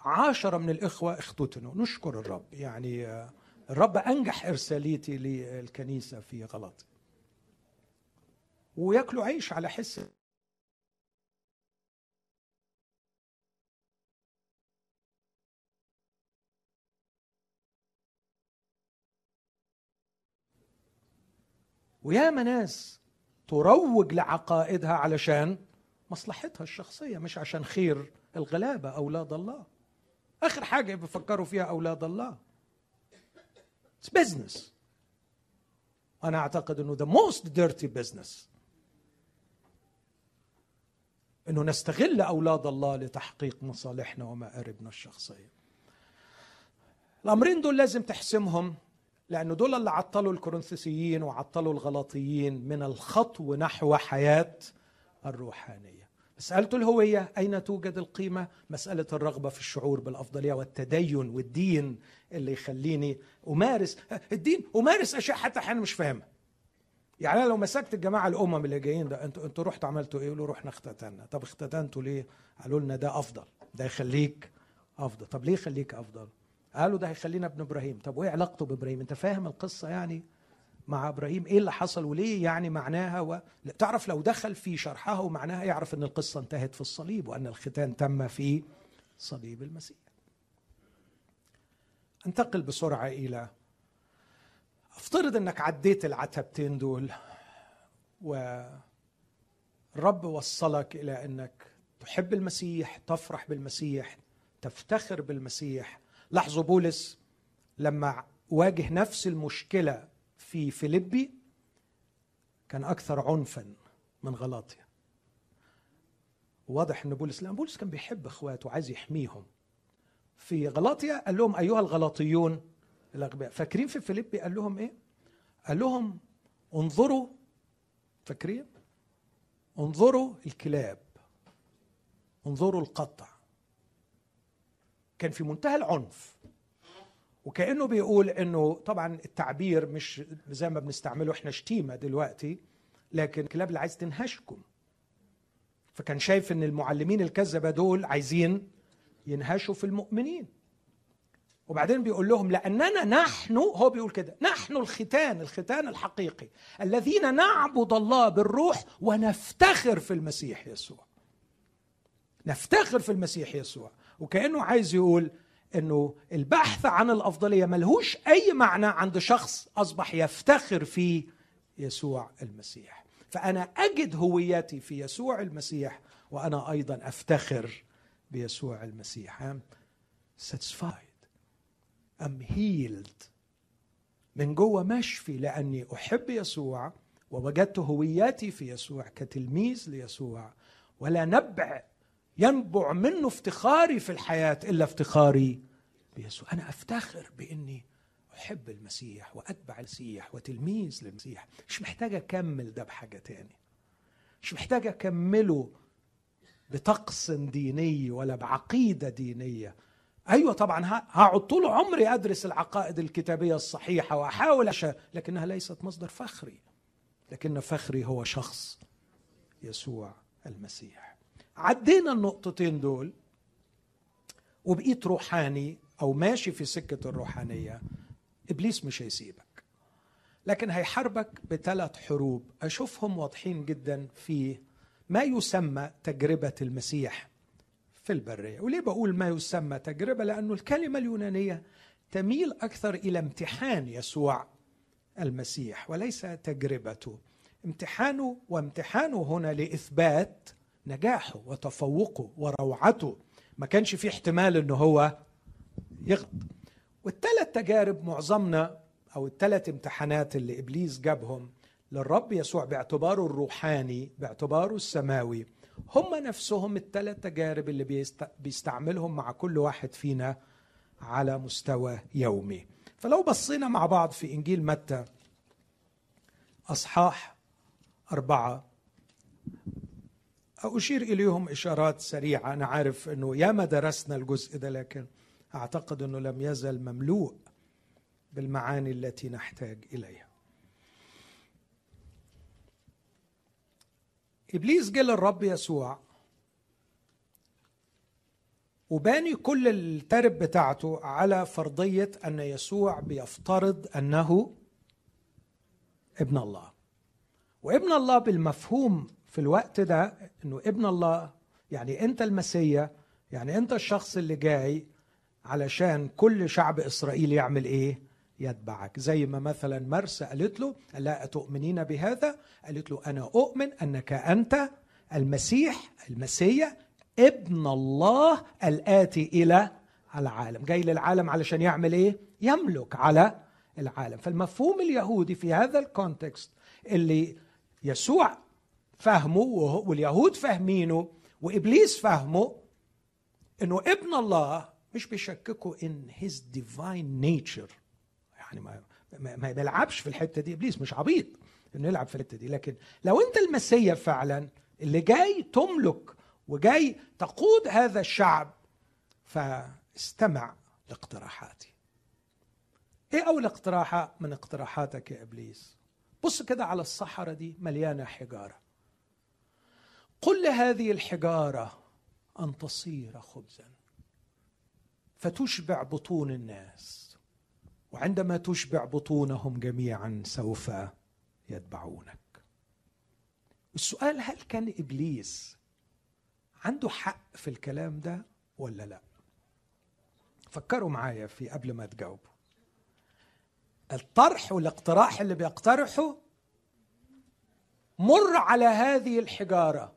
عشرة من الإخوة اختتنوا نشكر الرب يعني الرب أنجح إرساليتي للكنيسة في غلط وياكلوا عيش على حس وياما ناس تروج لعقائدها علشان مصلحتها الشخصية مش عشان خير الغلابة أولاد الله. آخر حاجة بيفكروا فيها أولاد الله. It's business. أنا أعتقد إنه the most dirty business. إنه نستغل أولاد الله لتحقيق مصالحنا ومآربنا الشخصية. الأمرين دول لازم تحسمهم. لأنه دول اللي عطلوا الكورنثيسيين وعطلوا الغلاطيين من الخطو نحو حياة الروحانية. مسألة الهوية أين توجد القيمة؟ مسألة الرغبة في الشعور بالأفضلية والتدين والدين اللي يخليني أمارس. الدين أمارس أشياء حتى أحيانا مش فاهمها يعني أنا لو مسكت الجماعة الأمم اللي جايين ده أنتوا أنتوا رحتوا عملتوا إيه؟ يقولوا رحنا اختتنا طب اختتنتوا ليه؟ قالوا لنا ده أفضل. ده يخليك أفضل. طب ليه يخليك أفضل؟ قالوا ده هيخلينا ابن إبراهيم طب وإيه علاقته بإبراهيم؟ أنت فاهم القصة يعني؟ مع إبراهيم إيه اللي حصل وليه يعني معناها و... تعرف لو دخل في شرحها ومعناها يعرف إن القصة انتهت في الصليب وأن الختان تم في صليب المسيح انتقل بسرعة إلى افترض إنك عديت العتبتين دول والرب وصلك إلى إنك تحب المسيح تفرح بالمسيح تفتخر بالمسيح لاحظوا بولس لما واجه نفس المشكلة في فيليبي كان أكثر عنفا من غلاطيا. واضح إن بولس لا بولس كان بيحب إخواته وعايز يحميهم. في غلاطيا قال لهم أيها الغلاطيون الأغبياء فاكرين في فيليبي؟ قال لهم إيه؟ قال لهم انظروا فاكرين؟ انظروا الكلاب انظروا القطع. كان في منتهى العنف. وكأنه بيقول إنه طبعا التعبير مش زي ما بنستعمله إحنا شتيمة دلوقتي لكن الكلاب اللي عايز تنهشكم. فكان شايف إن المعلمين الكذبة دول عايزين ينهشوا في المؤمنين. وبعدين بيقول لهم لأننا نحن هو بيقول كده نحن الختان الختان الحقيقي الذين نعبد الله بالروح ونفتخر في المسيح يسوع. نفتخر في المسيح يسوع. وكأنه عايز يقول إنه البحث عن الأفضلية ملهوش أي معنى عند شخص أصبح يفتخر في يسوع المسيح. فأنا أجد هويتي في يسوع المسيح وأنا أيضا أفتخر بيسوع المسيح. I'm satisfied. I'm healed. من جوه مشفي لأني أحب يسوع ووجدت هويتي في يسوع كتلميذ ليسوع ولا نبع ينبع منه افتخاري في الحياة إلا افتخاري بيسوع. أنا أفتخر بإني أحب المسيح وأتبع المسيح وتلميذ للمسيح. مش محتاج أكمل ده بحاجة تاني. مش محتاج أكمله بطقس ديني ولا بعقيدة دينية. أيوه طبعا هقعد طول عمري أدرس العقائد الكتابية الصحيحة وأحاول أشا لكنها ليست مصدر فخري. لكن فخري هو شخص يسوع المسيح. عدينا النقطتين دول وبقيت روحاني أو ماشي في سكة الروحانية إبليس مش هيسيبك. لكن هيحاربك بثلاث حروب أشوفهم واضحين جدا في ما يسمى تجربة المسيح في البرية. وليه بقول ما يسمى تجربة؟ لأنه الكلمة اليونانية تميل أكثر إلى امتحان يسوع المسيح وليس تجربته امتحانه وامتحانه هنا لإثبات نجاحه وتفوقه وروعته ما كانش في احتمال انه هو يغلط. والثلاث تجارب معظمنا أو الثلاث امتحانات اللي إبليس جابهم للرب يسوع باعتباره الروحاني باعتباره السماوي هم نفسهم الثلاث تجارب اللي بيستعملهم مع كل واحد فينا على مستوى يومي. فلو بصينا مع بعض في إنجيل متى أصحاح أربعة أشير إليهم إشارات سريعة. أنا عارف أنه ياما درسنا الجزء ده لكن أعتقد أنه لم يزل مملوء بالمعاني التي نحتاج إليها. إبليس جه للرب يسوع وباني كل الترب بتاعته على فرضية أن يسوع بيفترض أنه ابن الله. وابن الله بالمفهوم في الوقت ده إنه ابن الله يعني أنت المسيا يعني أنت الشخص اللي جاي علشان كل شعب إسرائيل يعمل إيه؟ يتبعك. زي ما مثلا مرسى قالت له الا اتؤمنين بهذا؟ قالت له أنا أؤمن أنك أنت المسيح المسيا ابن الله الآتي إلى العالم. جاي للعالم علشان يعمل إيه؟ يملك على العالم. فالمفهوم اليهودي في هذا الكونتكست اللي يسوع فهمه واليهود فاهمينه وإبليس فهمه إنه ابن الله مش بيشككوا ان his divine nature يعني ما ما بيلعبش في الحتة دي. إبليس مش عبيط إنه يلعب في الحتة دي. لكن لو أنت المسيا فعلا اللي جاي تملك وجاي تقود هذا الشعب فاستمع لاقتراحاتي. إيه أول اقتراحه من اقتراحاتك يا إبليس؟ بص كده على الصحراء دي مليانة حجارة. قل لهذه الحجارة أن تصير خبزا. فتشبع بطون الناس وعندما تشبع بطونهم جميعا سوف يتبعونك. السؤال هل كان إبليس عنده حق في الكلام ده ولا لا؟ فكروا معايا في قبل ما تجاوبوا. الطرح والاقتراح اللي بيقترحه مر على هذه الحجارة.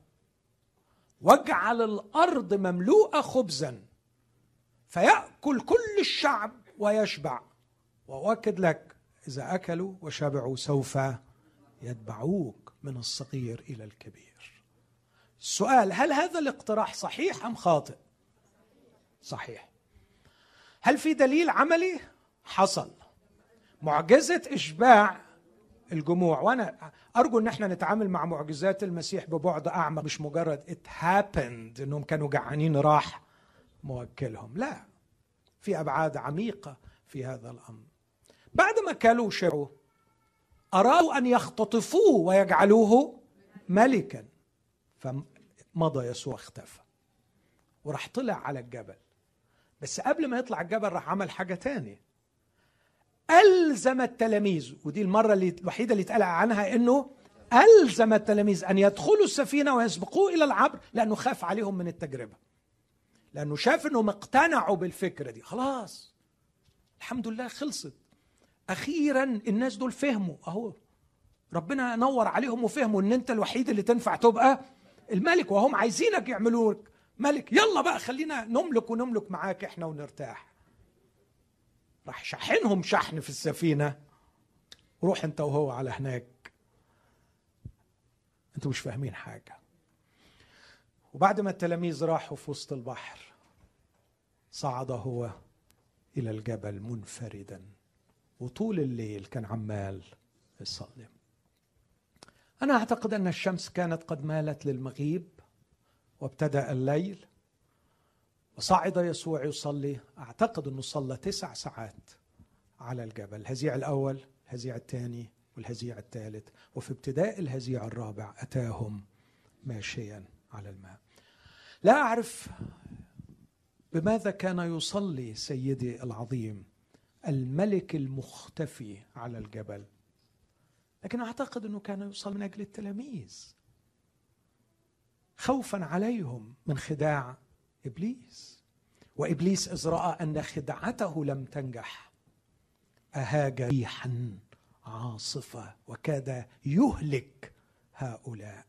واجعل الأرض مملوءة خبزا فيأكل كل الشعب ويشبع. واؤكد لك إذا أكلوا وشبعوا سوف يتبعوك من الصغير إلى الكبير. السؤال هل هذا الاقتراح صحيح أم خاطئ؟ صحيح. هل في دليل عملي؟ حصل. معجزة إشباع الجموع. وأنا أرجو إن إحنا نتعامل مع معجزات المسيح ببعد أعمق. مش مجرد ات هابند إنهم كانوا جعانين راح موكلهم. لا. في أبعاد عميقة في هذا الأمر. بعد ما كلوا وشربوا أرادوا أن يختطفوه ويجعلوه ملكا. فمضى يسوع اختفى. وراح طلع على الجبل. بس قبل ما يطلع الجبل راح عمل حاجة تانية. ألزم التلاميذ ودي المرة اللي الوحيدة اللي اتقال عنها إنه ألزم التلاميذ أن يدخلوا السفينة ويسبقوه إلى العبر لأنه خاف عليهم من التجربة. لأنه شاف إنهم اقتنعوا بالفكرة دي. خلاص. الحمد لله خلصت. أخيرا الناس دول فهموا. أهو. ربنا نور عليهم وفهموا إن أنت الوحيد اللي تنفع تبقى الملك وهم عايزينك يعملوك. ملك يلا بقى خلينا نملك ونملك معاك إحنا ونرتاح. راح شحنهم شحن في السفينة. روح انت وهو على هناك. أنتوا مش فاهمين حاجة. وبعد ما التلاميذ راحوا في وسط البحر صعد هو إلى الجبل منفردا وطول الليل كان عمال يصلي. أنا أعتقد أن الشمس كانت قد مالت للمغيب وابتدأ الليل وصعد يسوع يصلي. أعتقد أنه صلى تسع ساعات على الجبل الهزيع الأول الهزيع الثاني والهزيع الثالث وفي ابتداء الهزيع الرابع أتاهم ماشيا على الماء. لا أعرف بماذا كان يصلي سيدي العظيم الملك المختفي على الجبل. لكن أعتقد أنه كان يصلي من أجل التلاميذ. خوفا عليهم من خداع إبليس. وإبليس إذ رأى أن خدعته لم تنجح أهاج ريحا عاصفة وكاد يهلك هؤلاء.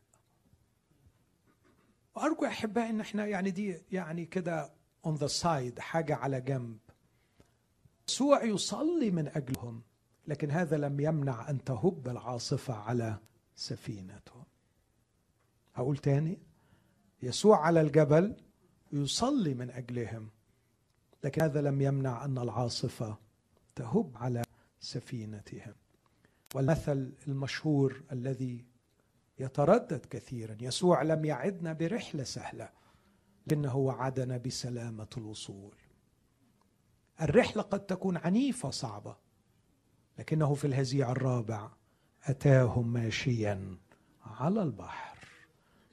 وأرجو يا أحبائي إن إحنا يعني دي يعني كده on the side حاجة على جنب. يسوع يصلي من أجلهم لكن هذا لم يمنع أن تهب العاصفة على سفينته هقول تاني يسوع على الجبل يصلي من أجلهم لكن هذا لم يمنع أن العاصفة تهب على سفينتهم. والمثل المشهور الذي يتردد كثيرا يسوع لم يعدنا برحلة سهلة لكنه وعدنا بسلامة الوصول. الرحلة قد تكون عنيفة صعبة لكنه في الهزيع الرابع اتاهم ماشيا على البحر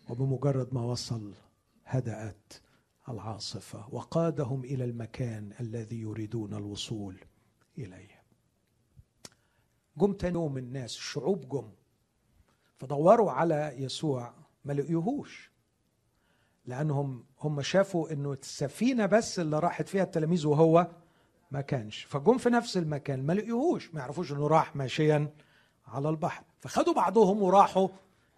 وبمجرد ما وصل هدأت العاصفة وقادهم إلى المكان الذي يريدون الوصول إليه. جم تاني يوم الناس الشعوب جم فدوروا على يسوع ما لقيوهوش. لأنهم هم شافوا إنه السفينة بس اللي راحت فيها التلاميذ وهو ما كانش. فجم في نفس المكان ما لقيوهوش ما يعرفوش إنه راح ماشيا على البحر. فخدوا بعضهم وراحوا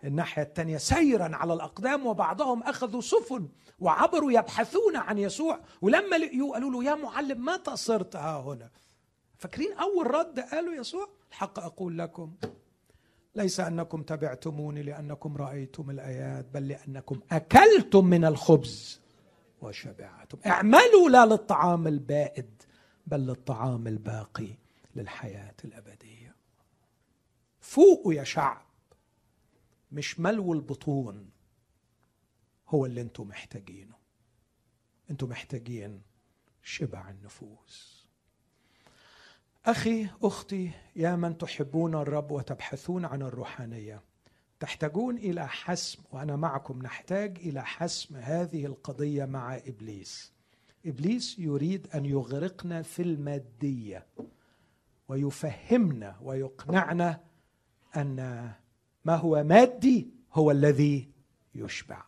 الناحية الثانية سيرا على الأقدام وبعضهم أخذوا سفن وعبروا يبحثون عن يسوع ولما لقيوه قالوا له يا معلم متى صرت ها هنا. فاكرين أول رد قالوا يسوع؟ الحق أقول لكم ليس أنكم تبعتموني لأنكم رأيتم الآيات بل لأنكم أكلتم من الخبز وشبعتم. اعملوا لا للطعام البائد بل للطعام الباقي للحياة الأبدية. فوقوا يا شعب. مش ملو البطون هو اللي أنتم محتاجينه. أنتم محتاجين شبع النفوس. أخي أختي يا من تحبون الرب وتبحثون عن الروحانية تحتاجون إلى حسم وأنا معكم نحتاج إلى حسم هذه القضية مع إبليس. إبليس يريد أن يغرقنا في المادية ويفهمنا ويقنعنا أن ما هو مادي هو الذي يشبع.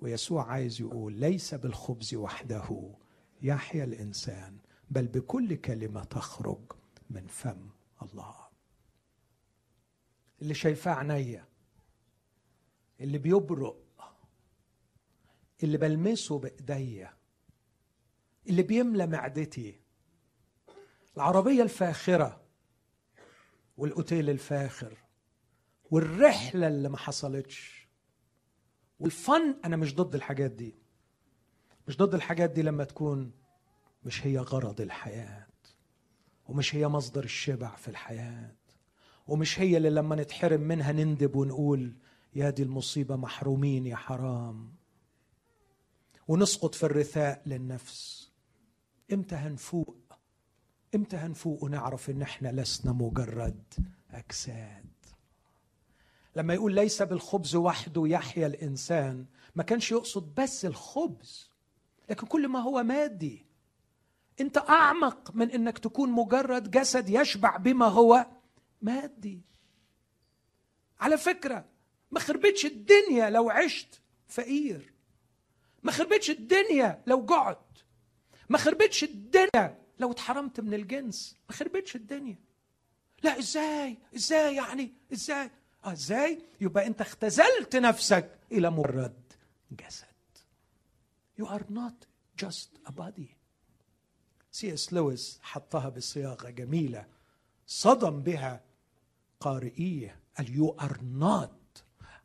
ويسوع عايز يقول ليس بالخبز وحده يحيا الإنسان بل بكل كلمة تخرج من فم الله. اللي شايفاه عينيا اللي بيبرق اللي بلمسه بإيديا اللي بيملى معدتي. العربية الفاخرة والأوتيل الفاخر. والرحلة اللي ما حصلتش. والفن أنا مش ضد الحاجات دي. مش ضد الحاجات دي لما تكون مش هي غرض الحياة ومش هي مصدر الشبع في الحياة ومش هي اللي لما نتحرم منها نندب ونقول يا دي المصيبة محرومين يا حرام. ونسقط في الرثاء للنفس. إمتى هنفوق؟ إمتى هنفوق ونعرف إن إحنا لسنا مجرد أجساد؟ لما يقول ليس بالخبز وحده يحيا الإنسان ما كانش يقصد بس الخبز لكن كل ما هو مادي. أنت أعمق من إنك تكون مجرد جسد يشبع بما هو مادي. على فكرة ما خربتش الدنيا لو عشت فقير. ما خربتش الدنيا لو جعت. ما خربتش الدنيا لو اتحرمت من الجنس. ما خربتش الدنيا. لا إزاي؟ إزاي يعني؟ إزاي؟ آه إزاي؟ يبقى أنت اختزلت نفسك إلى مجرد جسد. You are not just a body. سي اس لويس حطها بصياغة جميلة. صدم بها قارئيه قال you are not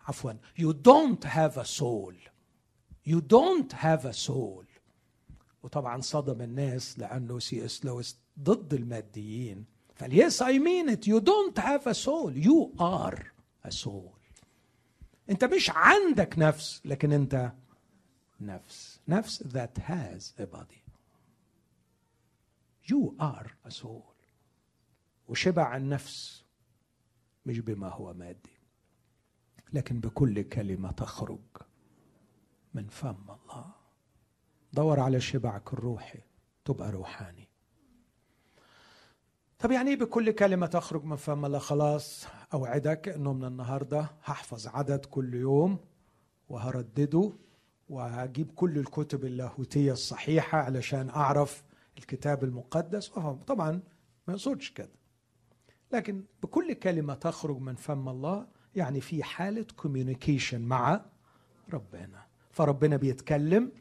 عفوا you don't have a soul. You don't have a soul. وطبعا صدم الناس لأنه سي اس لويس ضد الماديين. قال yes I mean it. You don't have a soul. You are soul انت مش عندك نفس لكن انت نفس. نفس that has a body. You are a soul. وشبع النفس مش بما هو مادي لكن بكل كلمة تخرج من فم الله. دور على شبعك الروحي تبقى روحاني. طب يعني إيه بكل كلمة تخرج من فم الله؟ خلاص أوعدك أنه من النهاردة هحفظ عدد كل يوم وهردده وهجيب كل الكتب اللاهوتية الصحيحة علشان أعرف الكتاب المقدس. طبعا ما يقصدش كده. لكن بكل كلمة تخرج من فم الله يعني في حالة كوميونيكيشن مع ربنا. فربنا بيتكلم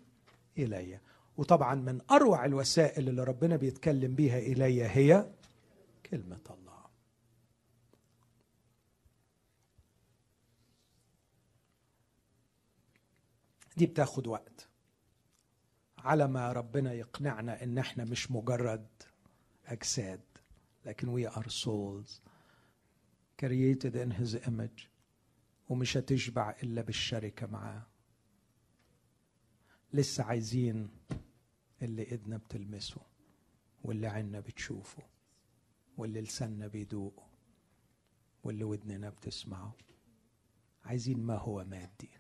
إلي. وطبعا من أروع الوسائل اللي ربنا بيتكلم بيها إلي هي كلمة الله. دي بتاخد وقت. على ما ربنا يقنعنا إن إحنا مش مجرد أجساد لكن we are souls created in his image ومش هتشبع إلا بالشركة معاه. لسه عايزين اللي إيدنا بتلمسه واللي عيننا بتشوفه واللي لساننا بيدوقه واللي ودننا بتسمعه. عايزين ما هو مادي.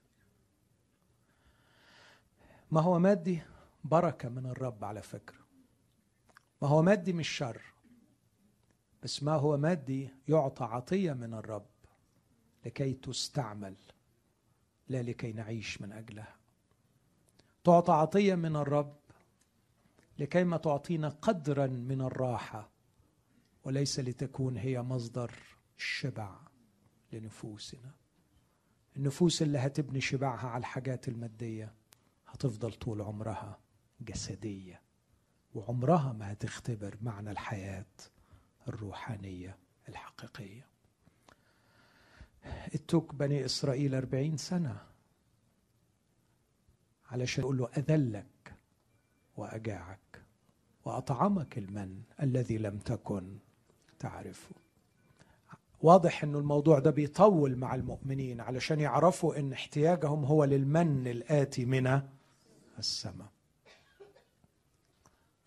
ما هو مادي؟ بركة من الرب على فكرة. ما هو مادي مش شر بس ما هو مادي يعطى عطية من الرب لكي تستعمل لا لكي نعيش من أجلها. تعطى عطية من الرب لكي ما تعطينا قدرا من الراحة وليس لتكون هي مصدر الشبع لنفوسنا. النفوس اللي هتبني شبعها على الحاجات المادية هتفضل طول عمرها جسدية وعمرها ما هتختبر معنى الحياة الروحانية الحقيقية. اتوك بني إسرائيل أربعين سنة علشان يقول له أذلك وأجاعك وأطعمك المن الذي لم تكن تعرفه. واضح إنه الموضوع ده بيطول مع المؤمنين علشان يعرفوا إن احتياجهم هو للمن الآتي من السماء.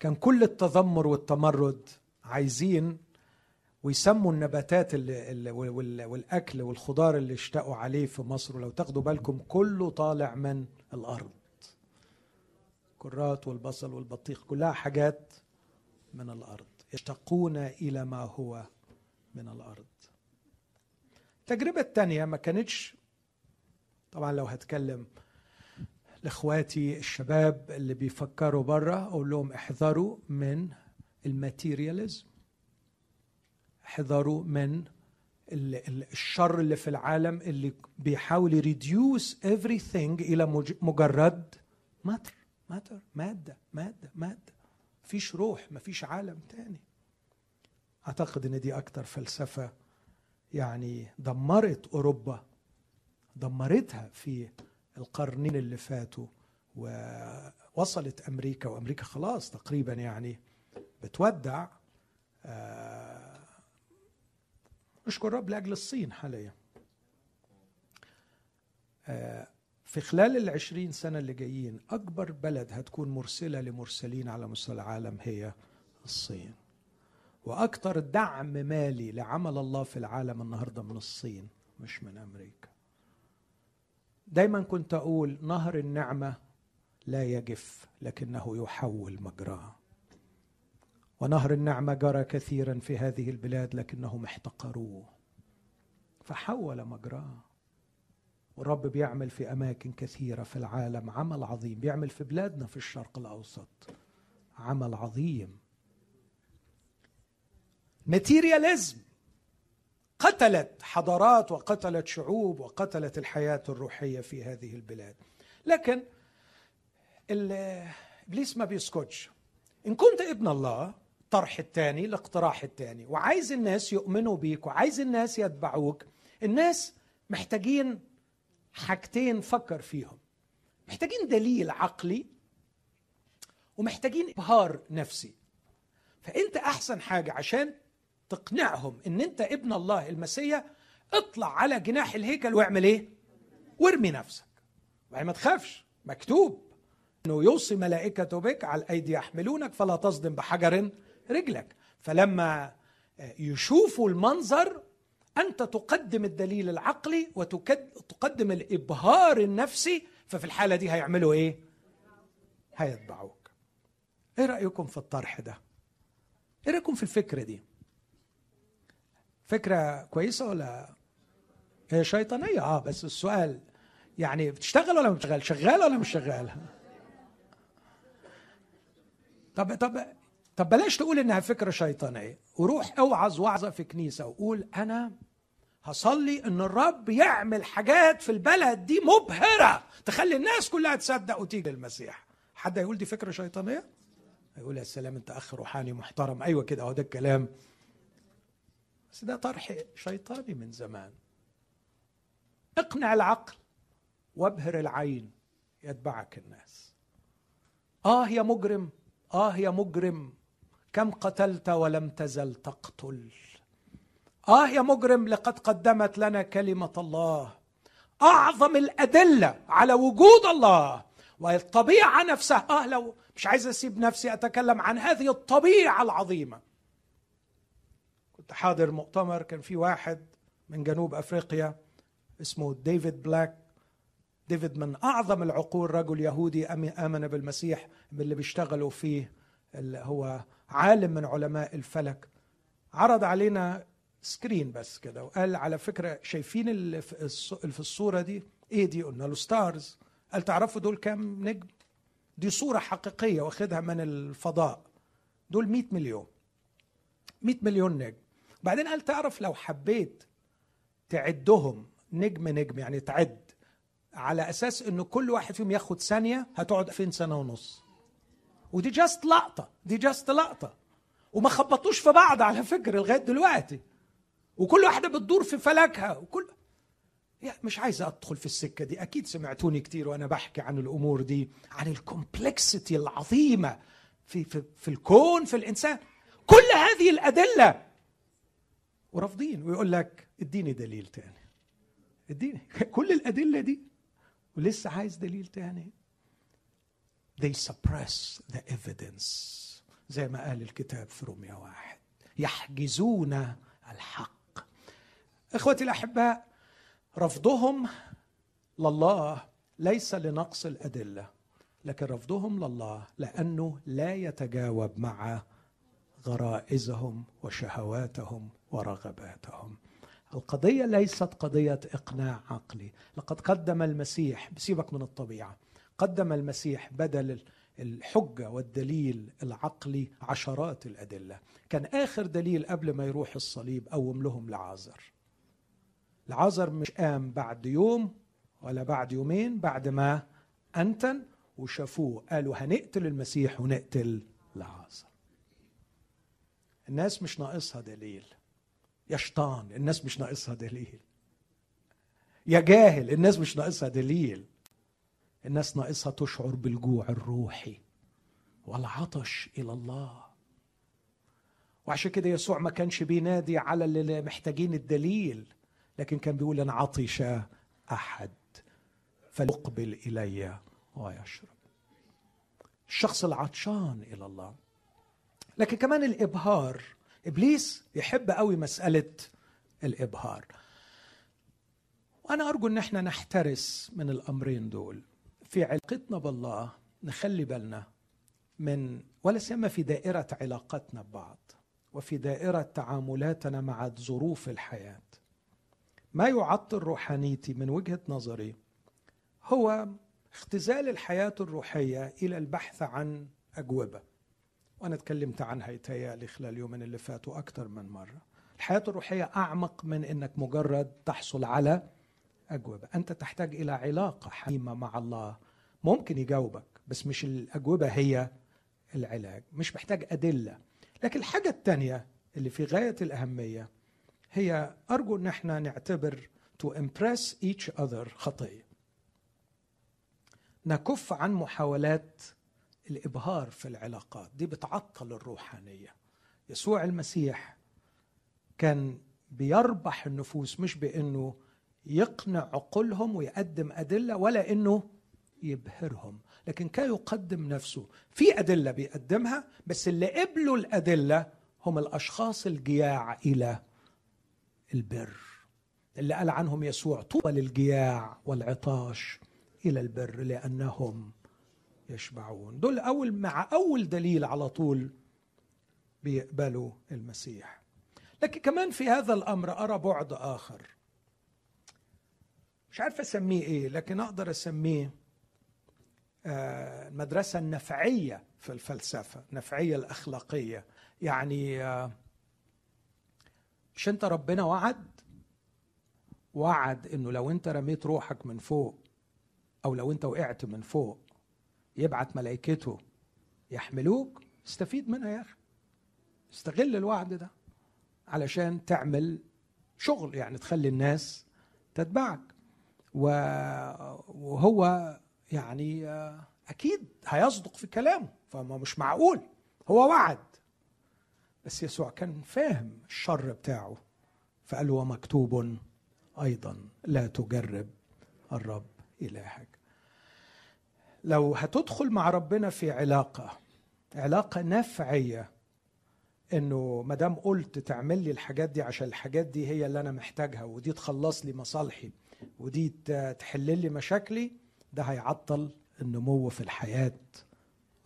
كان كل التذمر والتمرد عايزين ويسموا النباتات اللي والأكل والخضار اللي اشتقوا عليه في مصر ولو تاخدوا بالكم كله طالع من الأرض. كرات والبصل والبطيخ كلها حاجات من الأرض. يشتقون إلى ما هو من الأرض. التجربه الثانية ما كانتش طبعا لو هتكلم لإخواتي الشباب اللي بيفكروا بره أقول لهم احذروا من الماتيرياليزم. احذروا من الشر اللي في العالم اللي بيحاول يريديوس everything إلى مجرد ماتر ماتر مادة مادة مادة. مفيش روح مفيش عالم تاني. أعتقد إن دي أكتر فلسفة يعني دمرت أوروبا دمرتها في القرنين اللي فاتوا ووصلت أمريكا وأمريكا خلاص تقريبا يعني بتودع آه، نشكر رب لأجل الصين حاليا. آه، في خلال العشرين سنة اللي جايين أكبر بلد هتكون مرسلة لمرسلين على مستوى العالم هي الصين. وأكثر دعم مالي لعمل الله في العالم النهاردة من الصين مش من أمريكا. دايما كنت أقول نهر النعمة لا يجف لكنه يحول مجراه ونهر النعمة جرى كثيرا في هذه البلاد لكنهم احتقروه فحول مجراه والرب بيعمل في أماكن كثيرة في العالم عمل عظيم. بيعمل في بلادنا في الشرق الأوسط. عمل عظيم. ماتيرياليزم قتلت حضارات وقتلت شعوب وقتلت الحياة الروحية في هذه البلاد. لكن إبليس ما بيسكتش. إن كنت ابن الله الطرح الثاني الاقتراح الثاني وعايز الناس يؤمنوا بيك وعايز الناس يتبعوك. الناس محتاجين حاجتين فكر فيهم. محتاجين دليل عقلي ومحتاجين إبهار نفسي. فأنت أحسن حاجة عشان تقنعهم إن أنت ابن الله المسيح اطلع على جناح الهيكل واعمل إيه؟ وارمي نفسك. يعني ما تخافش مكتوب إنه يوصي ملائكته بك على الأيدي يحملونك فلا تصدم بحجر رجلك. فلما يشوفوا المنظر أنت تقدم الدليل العقلي وتقدم الإبهار النفسي ففي الحالة دي هيعملوا إيه؟ هيتبعوك إيه رأيكم في الطرح ده؟ إيه رأيكم في الفكرة دي؟ فكرة كويسة ولا هي شيطانية؟ آه بس السؤال يعني بتشتغل ولا مش شغال شغال ولا مش شغال؟ طب طب طب بلاش تقول إنها فكرة شيطانية. وروح أوعظ وعظه في كنيسة وقول أنا هصلي إن الرب يعمل حاجات في البلد دي مبهرة تخلي الناس كلها تصدق وتيجي للمسيح. حد هيقول دي فكرة شيطانية؟ هيقول يا سلام أنت أخ روحاني محترم. أيوه كده أهو ده الكلام. بس ده طرح شيطاني من زمان. اقنع العقل وابهر العين يتبعك الناس. آه يا مجرم آه يا مجرم كم قتلت ولم تزل تقتل. آه يا مجرم لقد قدمت لنا كلمة الله. أعظم الأدلة على وجود الله والطبيعه نفسها آه لو مش عايز أسيب نفسي أتكلم عن هذه الطبيعة العظيمة. كنت حاضر مؤتمر كان في واحد من جنوب أفريقيا اسمه ديفيد بلاك. ديفيد من أعظم العقول رجل يهودي آمن بالمسيح من اللي بيشتغلوا فيه اللي هو عالم من علماء الفلك. عرض علينا screen بس كده وقال على فكرة شايفين اللي في الصورة دي؟ إيه دي؟ قلنا له stars قال تعرفوا دول كام نجم؟ دي صورة حقيقية واخدها من الفضاء. دول 100 مليون. 100 مليون نجم. بعدين قال تعرف لو حبيت تعدهم نجم نجم يعني تعد على أساس إنه كل واحد فيهم ياخد ثانية هتقعد فين سنة ونص. ودي just لقطة دي just لقطة. وما خبطوش في بعض على فكرة لغاية دلوقتي. وكل واحدة بتدور في فلكها وكل يعني مش عايز أدخل في السكة دي أكيد سمعتوني كتير وأنا بحكي عن الأمور دي عن الكومبلكسيتي العظيمة في في في الكون في الإنسان. كل هذه الأدلة ورافضين ويقول لك اديني دليل تاني. اديني. كل الأدلة دي. ولسه عايز دليل تاني. They suppress the evidence. زي ما قال الكتاب في روميا واحد. يحجزون الحق. إخوتي الأحباء رفضهم لله ليس لنقص الأدلة. لكن رفضهم لله لأنه لا يتجاوب مع غرائزهم وشهواتهم ورغباتهم. القضية ليست قضية إقناع عقلي. لقد قدم المسيح بسيبك من الطبيعة قدم المسيح بدل الحجة والدليل العقلي عشرات الأدلة. كان آخر دليل قبل ما يروح الصليب قوم لهم لعازر. العذر مش قام بعد يوم ولا بعد يومين بعد ما أنتن وشافوه قالوا هنقتل المسيح ونقتل العازر الناس مش ناقصها دليل. يا شيطان الناس مش ناقصها دليل. يا جاهل الناس مش ناقصها دليل. الناس ناقصها تشعر بالجوع الروحي والعطش إلى الله. وعشان كده يسوع ما كانش بينادي على اللي محتاجين الدليل لكن كان بيقول ان عطش أحد فليقبل إلي ويشرب. الشخص العطشان إلى الله. لكن كمان الإبهار. إبليس يحب قوي مسألة الإبهار. وأنا أرجو إن إحنا نحترس من الأمرين دول. في علاقتنا بالله نخلي بالنا من ولا سيما في دائرة علاقتنا ببعض وفي دائرة تعاملاتنا مع ظروف الحياة. ما يعطل روحانيتي من وجهة نظري هو اختزال الحياة الروحية إلى البحث عن أجوبة. وأنا اتكلمت عنها يتهيألي خلال اليومين اللي فاتوا أكثر من مرة. الحياة الروحية أعمق من إنك مجرد تحصل على أجوبة. أنت تحتاج إلى علاقة حميمة مع الله. ممكن يجاوبك بس مش الأجوبة هي العلاج. مش محتاج أدلة. لكن الحاجة الثانية اللي في غاية الأهمية هي أرجو إن إحنا نعتبر to impress each other خطية. نكف عن محاولات الإبهار في العلاقات دي بتعطل الروحانية. يسوع المسيح كان بيربح النفوس مش بإنه يقنع عقولهم ويقدم أدلة ولا إنه يبهرهم لكن كان يقدم نفسه. في أدلة بيقدمها بس اللي قبلوا الأدلة هم الأشخاص الجياع إلى البر. اللي قال عنهم يسوع طوبى للجياع والعطاش إلى البر لأنهم يشبعون. دول اول مع أول دليل على طول بيقبلوا المسيح. لكن كمان في هذا الأمر أرى بعد آخر. مش عارف أسميه إيه لكن أقدر أسميه آه، المدرسة النفعية في الفلسفة النفعية الأخلاقية. يعني آه، مش أنت ربنا وعد؟ وعد إنه لو أنت رميت روحك من فوق أو لو أنت وقعت من فوق يبعت ملائكته يحملوك استفيد منها يا أخي. استغل الوعد ده علشان تعمل شغل يعني تخلي الناس تتبعك. وهو يعني أكيد هيصدق في كلامه فما مش معقول. هو وعد. بس يسوع كان فاهم الشر بتاعه فقال ومكتوب أيضا لا تجرب الرب إلهك. لو هتدخل مع ربنا في علاقة علاقة نفعية إنه ما دام قلت تعمل لي الحاجات دي عشان الحاجات دي هي اللي أنا محتاجها ودي تخلص لي مصالحي ودي تحل لي مشاكلي ده هيعطل النمو في الحياة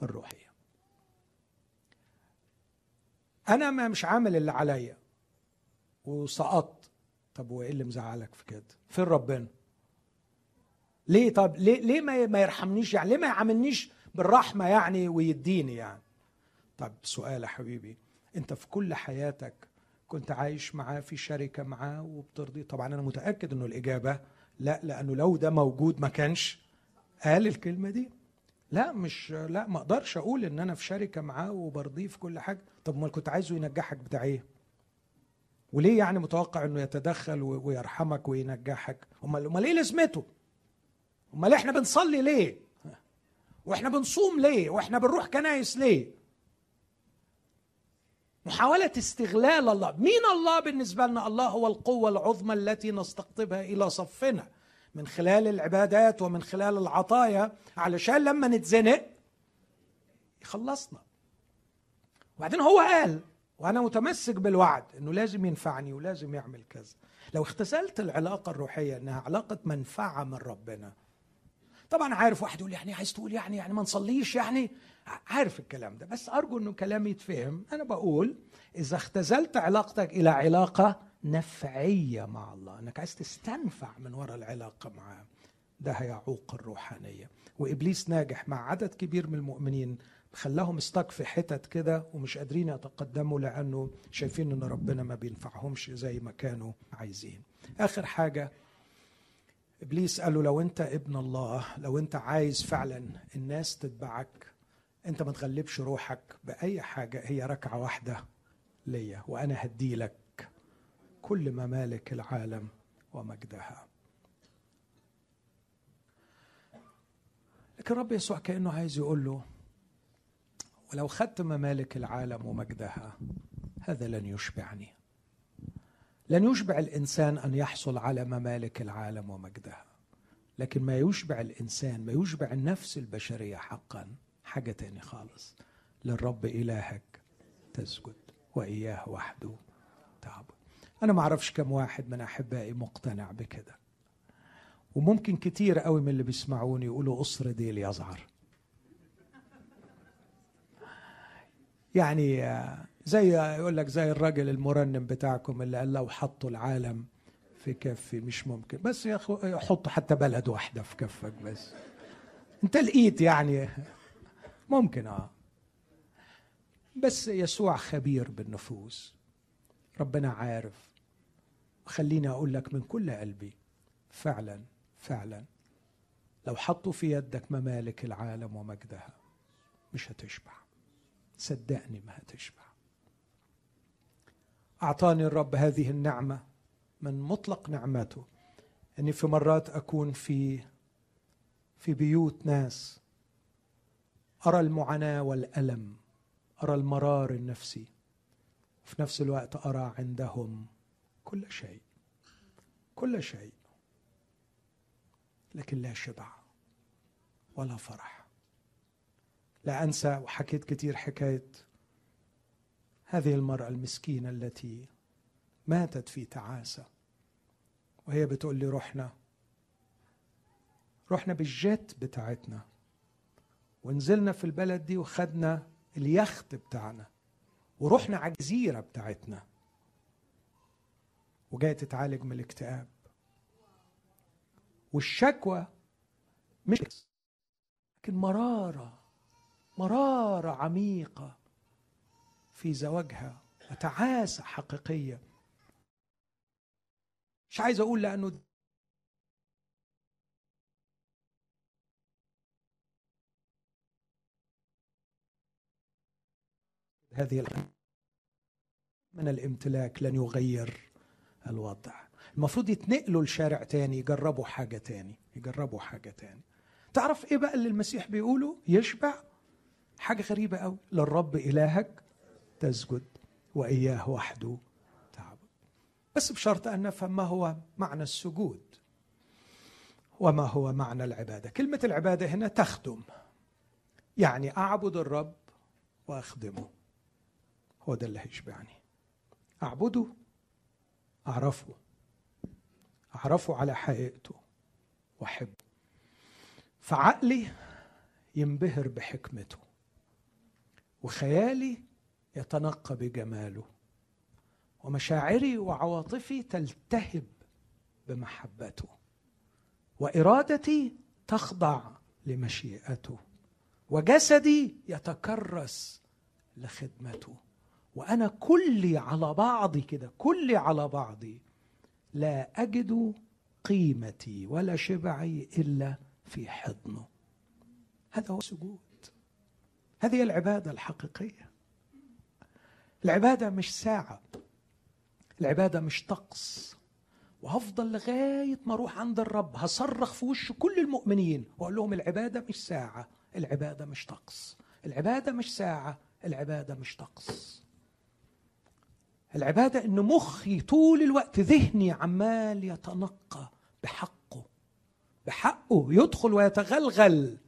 الروحية. أنا ما مش عامل اللي عليا وسقطت. طب وإيه اللي مزعلك في كده؟ فين ربنا؟ ليه؟ طب ليه ليه ما يرحمنيش؟ يعني ليه ما يعاملنيش بالرحمة يعني ويديني يعني؟ طب سؤال يا حبيبي انت في كل حياتك كنت عايش معاه في شركة معاه وبترضيه طبعا أنا متأكد إنه الإجابة لا لأنه لو ده موجود ما كانش قال الكلمة دي. لا مش لا ما أقدرش أقول إن أنا في شركة معاه وبرضيه في كل حاجة. طب أمال كنت عايزه ينجحك بتاع إيه؟ وليه يعني متوقع إنه يتدخل ويرحمك وينجحك؟ أمال أمال إيه لازمته؟ امال إحنا بنصلي ليه؟ وإحنا بنصوم ليه؟ وإحنا بنروح كنايس ليه؟ محاولة استغلال الله. مين الله بالنسبة لنا؟ الله هو القوة العظمى التي نستقطبها إلى صفنا. من خلال العبادات ومن خلال العطايا. علشان لما نتزنق يخلصنا. وبعدين هو قال وأنا متمسك بالوعد إنه لازم ينفعني ولازم يعمل كذا. لو اختزلت العلاقة الروحية إنها علاقة منفعة من ربنا طبعا عارف واحد يقول يعني عايز تقول يعني يعني ما نصليش يعني. عارف الكلام ده بس أرجو إنه كلامي يتفهم. أنا بقول إذا اختزلت علاقتك إلى علاقة نفعية مع الله إنك عايز تستنفع من وراء العلاقة معاه ده هيعوق الروحانية. وإبليس ناجح مع عدد كبير من المؤمنين خلاهم استك في حتت كده ومش قادرين يتقدموا لأنه شايفين إن ربنا ما بينفعهمش زي ما كانوا عايزين. آخر حاجة إبليس قال له لو أنت ابن الله لو أنت عايز فعلا الناس تتبعك أنت ما تغلبش روحك بأي حاجة هي ركعة واحدة ليا وأنا هدي لك كل ممالك العالم ومجدها. لكن رب يسوع كأنه عايز يقول له ولو خدت ممالك العالم ومجدها هذا لن يشبعني. لن يشبع الإنسان أن يحصل على ممالك العالم ومجدها. لكن ما يشبع الإنسان ما يشبع النفس البشرية حقا حاجة تاني خالص. للرب إلهك تسجد وإياه وحده تعبد. أنا ما أعرفش كم واحد من أحبائي مقتنع بكده. وممكن كتير قوي من اللي بيسمعوني يقولوا قصر ديل يزعر يعني زي يقول لك زي الراجل المرنم بتاعكم اللي قال لو حطوا العالم في كفي مش ممكن. بس يا اخو حطوا حتى بلد واحدة في كفك بس. انت لقيت يعني. ممكن آه. بس يسوع خبير بالنفوس. ربنا عارف. خليني أقول لك من كل قلبي فعلا فعلا لو حطوا في يدك ممالك العالم ومجدها مش هتشبع. صدقني ما هتشبع. أعطاني الرب هذه النعمة من مطلق نعمته. أني في مرات أكون في في بيوت ناس أرى المعاناة والألم أرى المرار النفسي. وفي نفس الوقت أرى عندهم كل شيء كل شيء لكن لا شبع ولا فرح. لا أنسى وحكيت كتير حكاية هذه المرأة المسكينة التي ماتت في تعاسة. وهي بتقول لي رحنا رحنا بالجيت بتاعتنا. ونزلنا في البلد دي وخدنا اليخت بتاعنا. ورحنا على الجزيرة بتاعتنا. وجاية تتعالج من الاكتئاب. والشكوى مش لكن مرارة مرارة عميقة. في زواجها وتعاسة حقيقية. مش عايز أقول لأنه هذه من الامتلاك لن يغير الوضع. المفروض يتنقلوا لشارع تاني يجربوا حاجة تاني يجربوا حاجة تاني. تعرف إيه بقى اللي المسيح بيقوله؟ يشبع. حاجة غريبة قوي للرب إلهك تسجد وإياه وحده. تعبد بس بشرط أن نفهم ما هو معنى السجود وما هو معنى العبادة. كلمة العبادة هنا تخدم. يعني أعبد الرب وأخدمه. هو ده اللي هيشبعني. أعبده أعرفه. أعرفه على حقيقته وأحبه. فعقلي ينبهر بحكمته. وخيالي يتنقى بجماله ومشاعري وعواطفي تلتهب بمحبته وإرادتي تخضع لمشيئته وجسدي يتكرس لخدمته وأنا كلي على بعضي كده كلي على بعضي لا أجد قيمتي ولا شبعي إلا في حضنه. هذا هو السجود. هذه العبادة الحقيقية. العبادة مش ساعة. العبادة مش طقس. وهفضل لغاية ما أروح عند الرب هصرخ في وش كل المؤمنين وأقول لهم العبادة مش ساعة العبادة مش طقس. العبادة مش ساعة العبادة مش طقس. العبادة إن مخي طول الوقت ذهني عمال يتنقى بحقه. بحقه يدخل ويتغلغل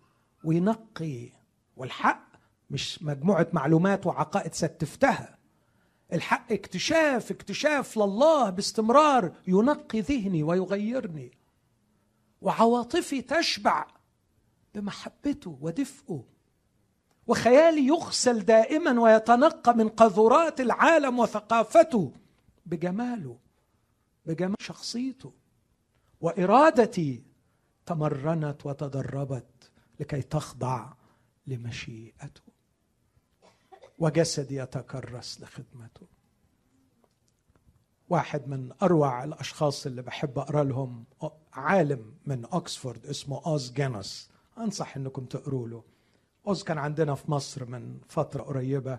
وينقي. والحق مش مجموعة معلومات وعقائد ستفتها. الحق اكتشاف اكتشاف لله باستمرار ينقي ذهني ويغيرني. وعواطفي تشبع بمحبته ودفئه. وخيالي يغسل دائما ويتنقى من قذورات العالم وثقافته بجماله بجمال شخصيته. وإرادتي تمرنت وتدربت لكي تخضع لمشيئته. وجسدي يتكرس لخدمته. واحد من أروع الأشخاص اللي بحب أقرأ لهم عالم من اوكسفورد اسمه أوز جينوس أنصح إنكم تقروا له. أوز كان عندنا في مصر من فترة قريبة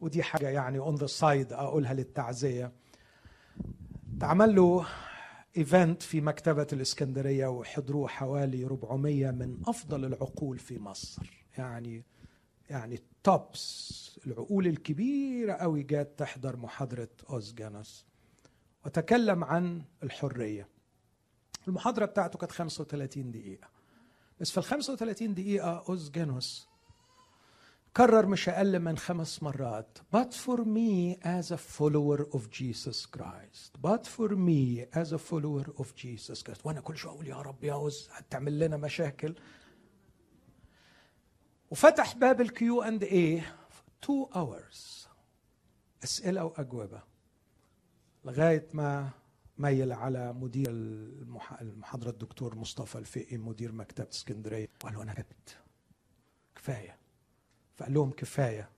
ودي حاجة يعني on the side أقولها للتعزية. اتعمل له event في مكتبة الإسكندرية وحضروه حوالي 400 من أفضل العقول في مصر. يعني يعني tops العقول الكبيرة قوي جات تحضر محاضرة أوز جانوس وتكلم عن الحرية. المحاضرة بتاعته كانت 35 دقيقة. بس في ال 35 دقيقة أوز جانوس كرر مش أقل من خمس مرات but for me as a follower of Jesus Christ but for me as a follower of Jesus Christ. وأنا كل شوية أقول يا رب يا أوز هتعمل لنا مشاكل. وفتح باب ال Q and A two hours أسئلة واجوبه لغاية ما ميل على مدير المحاضرة الدكتور مصطفى الفقي مدير مكتبه اسكندرية. وقال له أنا تعبت كفاية. فقال لهم كفاية.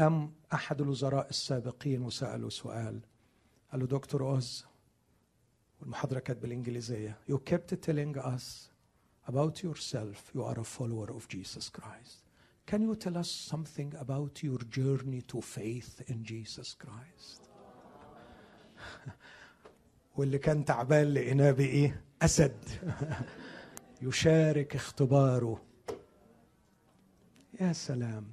أم أحد الوزراء السابقين وسأله سؤال. قال له دكتور أوز والمحاضرة كانت بالإنجليزية. You kept telling us about yourself. You are a follower of Jesus Christ. Can you tell us something about your journey to faith in Jesus Christ? واللي كان تعبان لقيناه بإيه؟ أسد. يشارك اختباره. يا سلام.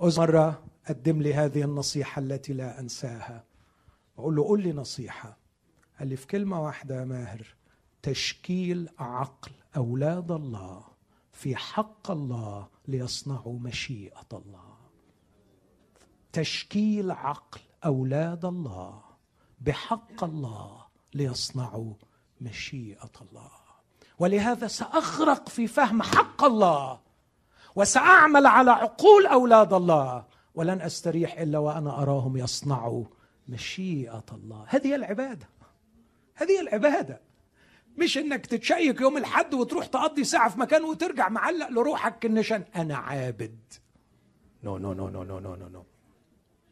مرة قدم لي هذه النصيحة التي لا أنساها. أقول له قل لي نصيحة. قال لي في كلمة واحدة يا ماهر تشكيل عقل. أولاد الله في حق الله ليصنعوا مشيئة الله. تشكيل عقل أولاد الله بحق الله ليصنعوا مشيئة الله. ولهذا سأغرق في فهم حق الله وسأعمل على عقول أولاد الله ولن أستريح إلا وأنا أراهم يصنعوا مشيئة الله. هذه العبادة هذه العبادة. مش إنك تتشيك يوم الحد وتروح تقضي ساعة في مكان وترجع معلق لروحك النشان. أنا عابد. no no no no no no no no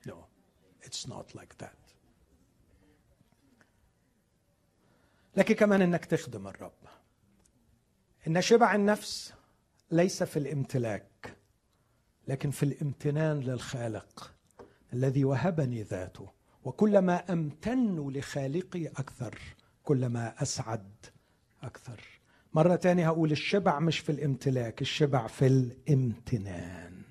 no it's not like that لكن كمان إنك تخدم الرب. إن شبع النفس ليس في الامتلاك لكن في الامتنان للخالق الذي وهبني ذاته. وكلما أمتن لخالقي أكثر كلما أسعد أكثر. مرة تانية هقول الشبع مش في الامتلاك الشبع في الامتنان.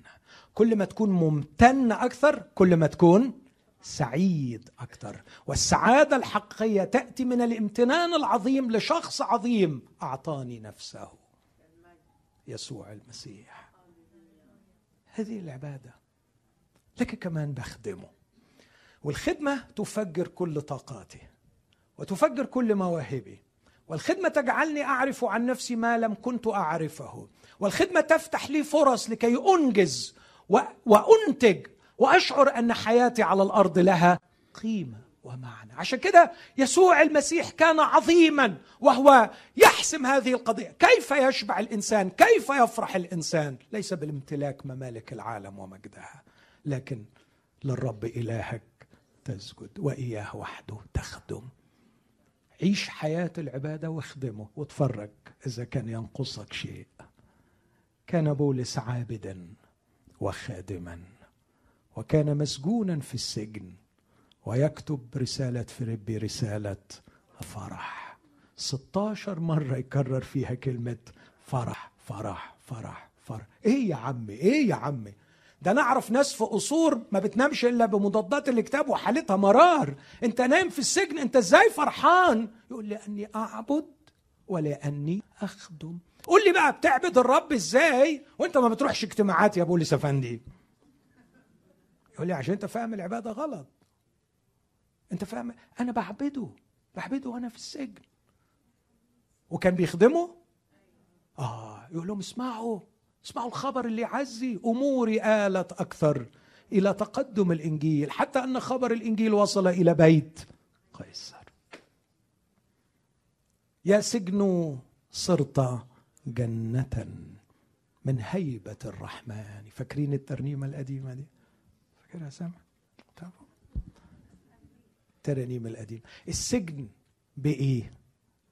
كل ما تكون ممتن أكثر كل ما تكون سعيد أكثر. والسعادة الحقيقية تأتي من الامتنان العظيم لشخص عظيم أعطاني نفسه. يسوع المسيح. هذه العبادة لكن كمان بخدمه. والخدمة تفجر كل طاقاتي وتفجر كل مواهبي والخدمة تجعلني أعرف عن نفسي ما لم كنت أعرفه. والخدمة تفتح لي فرص لكي أنجز وأنتج وأشعر أن حياتي على الأرض لها قيمة ومعنى. عشان كده يسوع المسيح كان عظيما وهو يحسم هذه القضية. كيف يشبع الإنسان؟ كيف يفرح الإنسان؟ ليس بالامتلاك ممالك العالم ومجدها لكن للرب إلهك تسجد وإياه وحده تخدم. عيش حياة العبادة واخدمه واتفرج إذا كان ينقصك شيء. كان بولس عابدا وخادما وكان مسجونا في السجن ويكتب رسالة فيليبي رسالة فرح. 16 مرة يكرر فيها كلمة فرح فرح فرح فرح. إيه يا عمي إيه يا عمي؟ ده أنا اعرف ناس في قصور ما بتنامش إلا بمضادات الاكتئاب وحالتها مرار. أنت نايم في السجن أنت إزاي فرحان؟ يقول لأني أعبد ولأني أخدم. قول لي بقى بتعبد الرب إزاي؟ وأنت ما بتروحش اجتماعات يا بولس افندي يقول لي عشان أنت فاهم العبادة غلط. أنت فاهم أنا بعبده بعبده وأنا في السجن. وكان بيخدمه؟ آه يقول لهم اسمعوا اسمعوا الخبر اللي يعزي اموري آلت أكثر إلى تقدم الإنجيل حتى أن خبر الإنجيل وصل إلى بيت قيصر. يا سجن صرت جنة من هيبة الرحمن. فاكرين الترنيمة القديمة دي؟ فاكرها سامع؟ الترانيم القديمة. السجن بإيه؟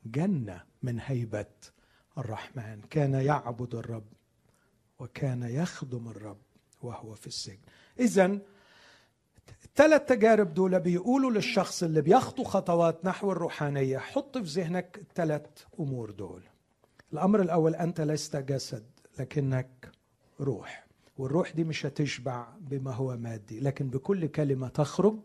جنة من هيبة الرحمن. كان يعبد الرب وكان يخدم الرب وهو في السجن. إذا الثلاث تجارب دول بيقولوا للشخص اللي بيخطو خطوات نحو الروحانية. حط في ذهنك الثلاث أمور دول. الأمر الأول أنت لست جسد لكنك روح. والروح دي مش هتشبع بما هو مادي لكن بكل كلمة تخرج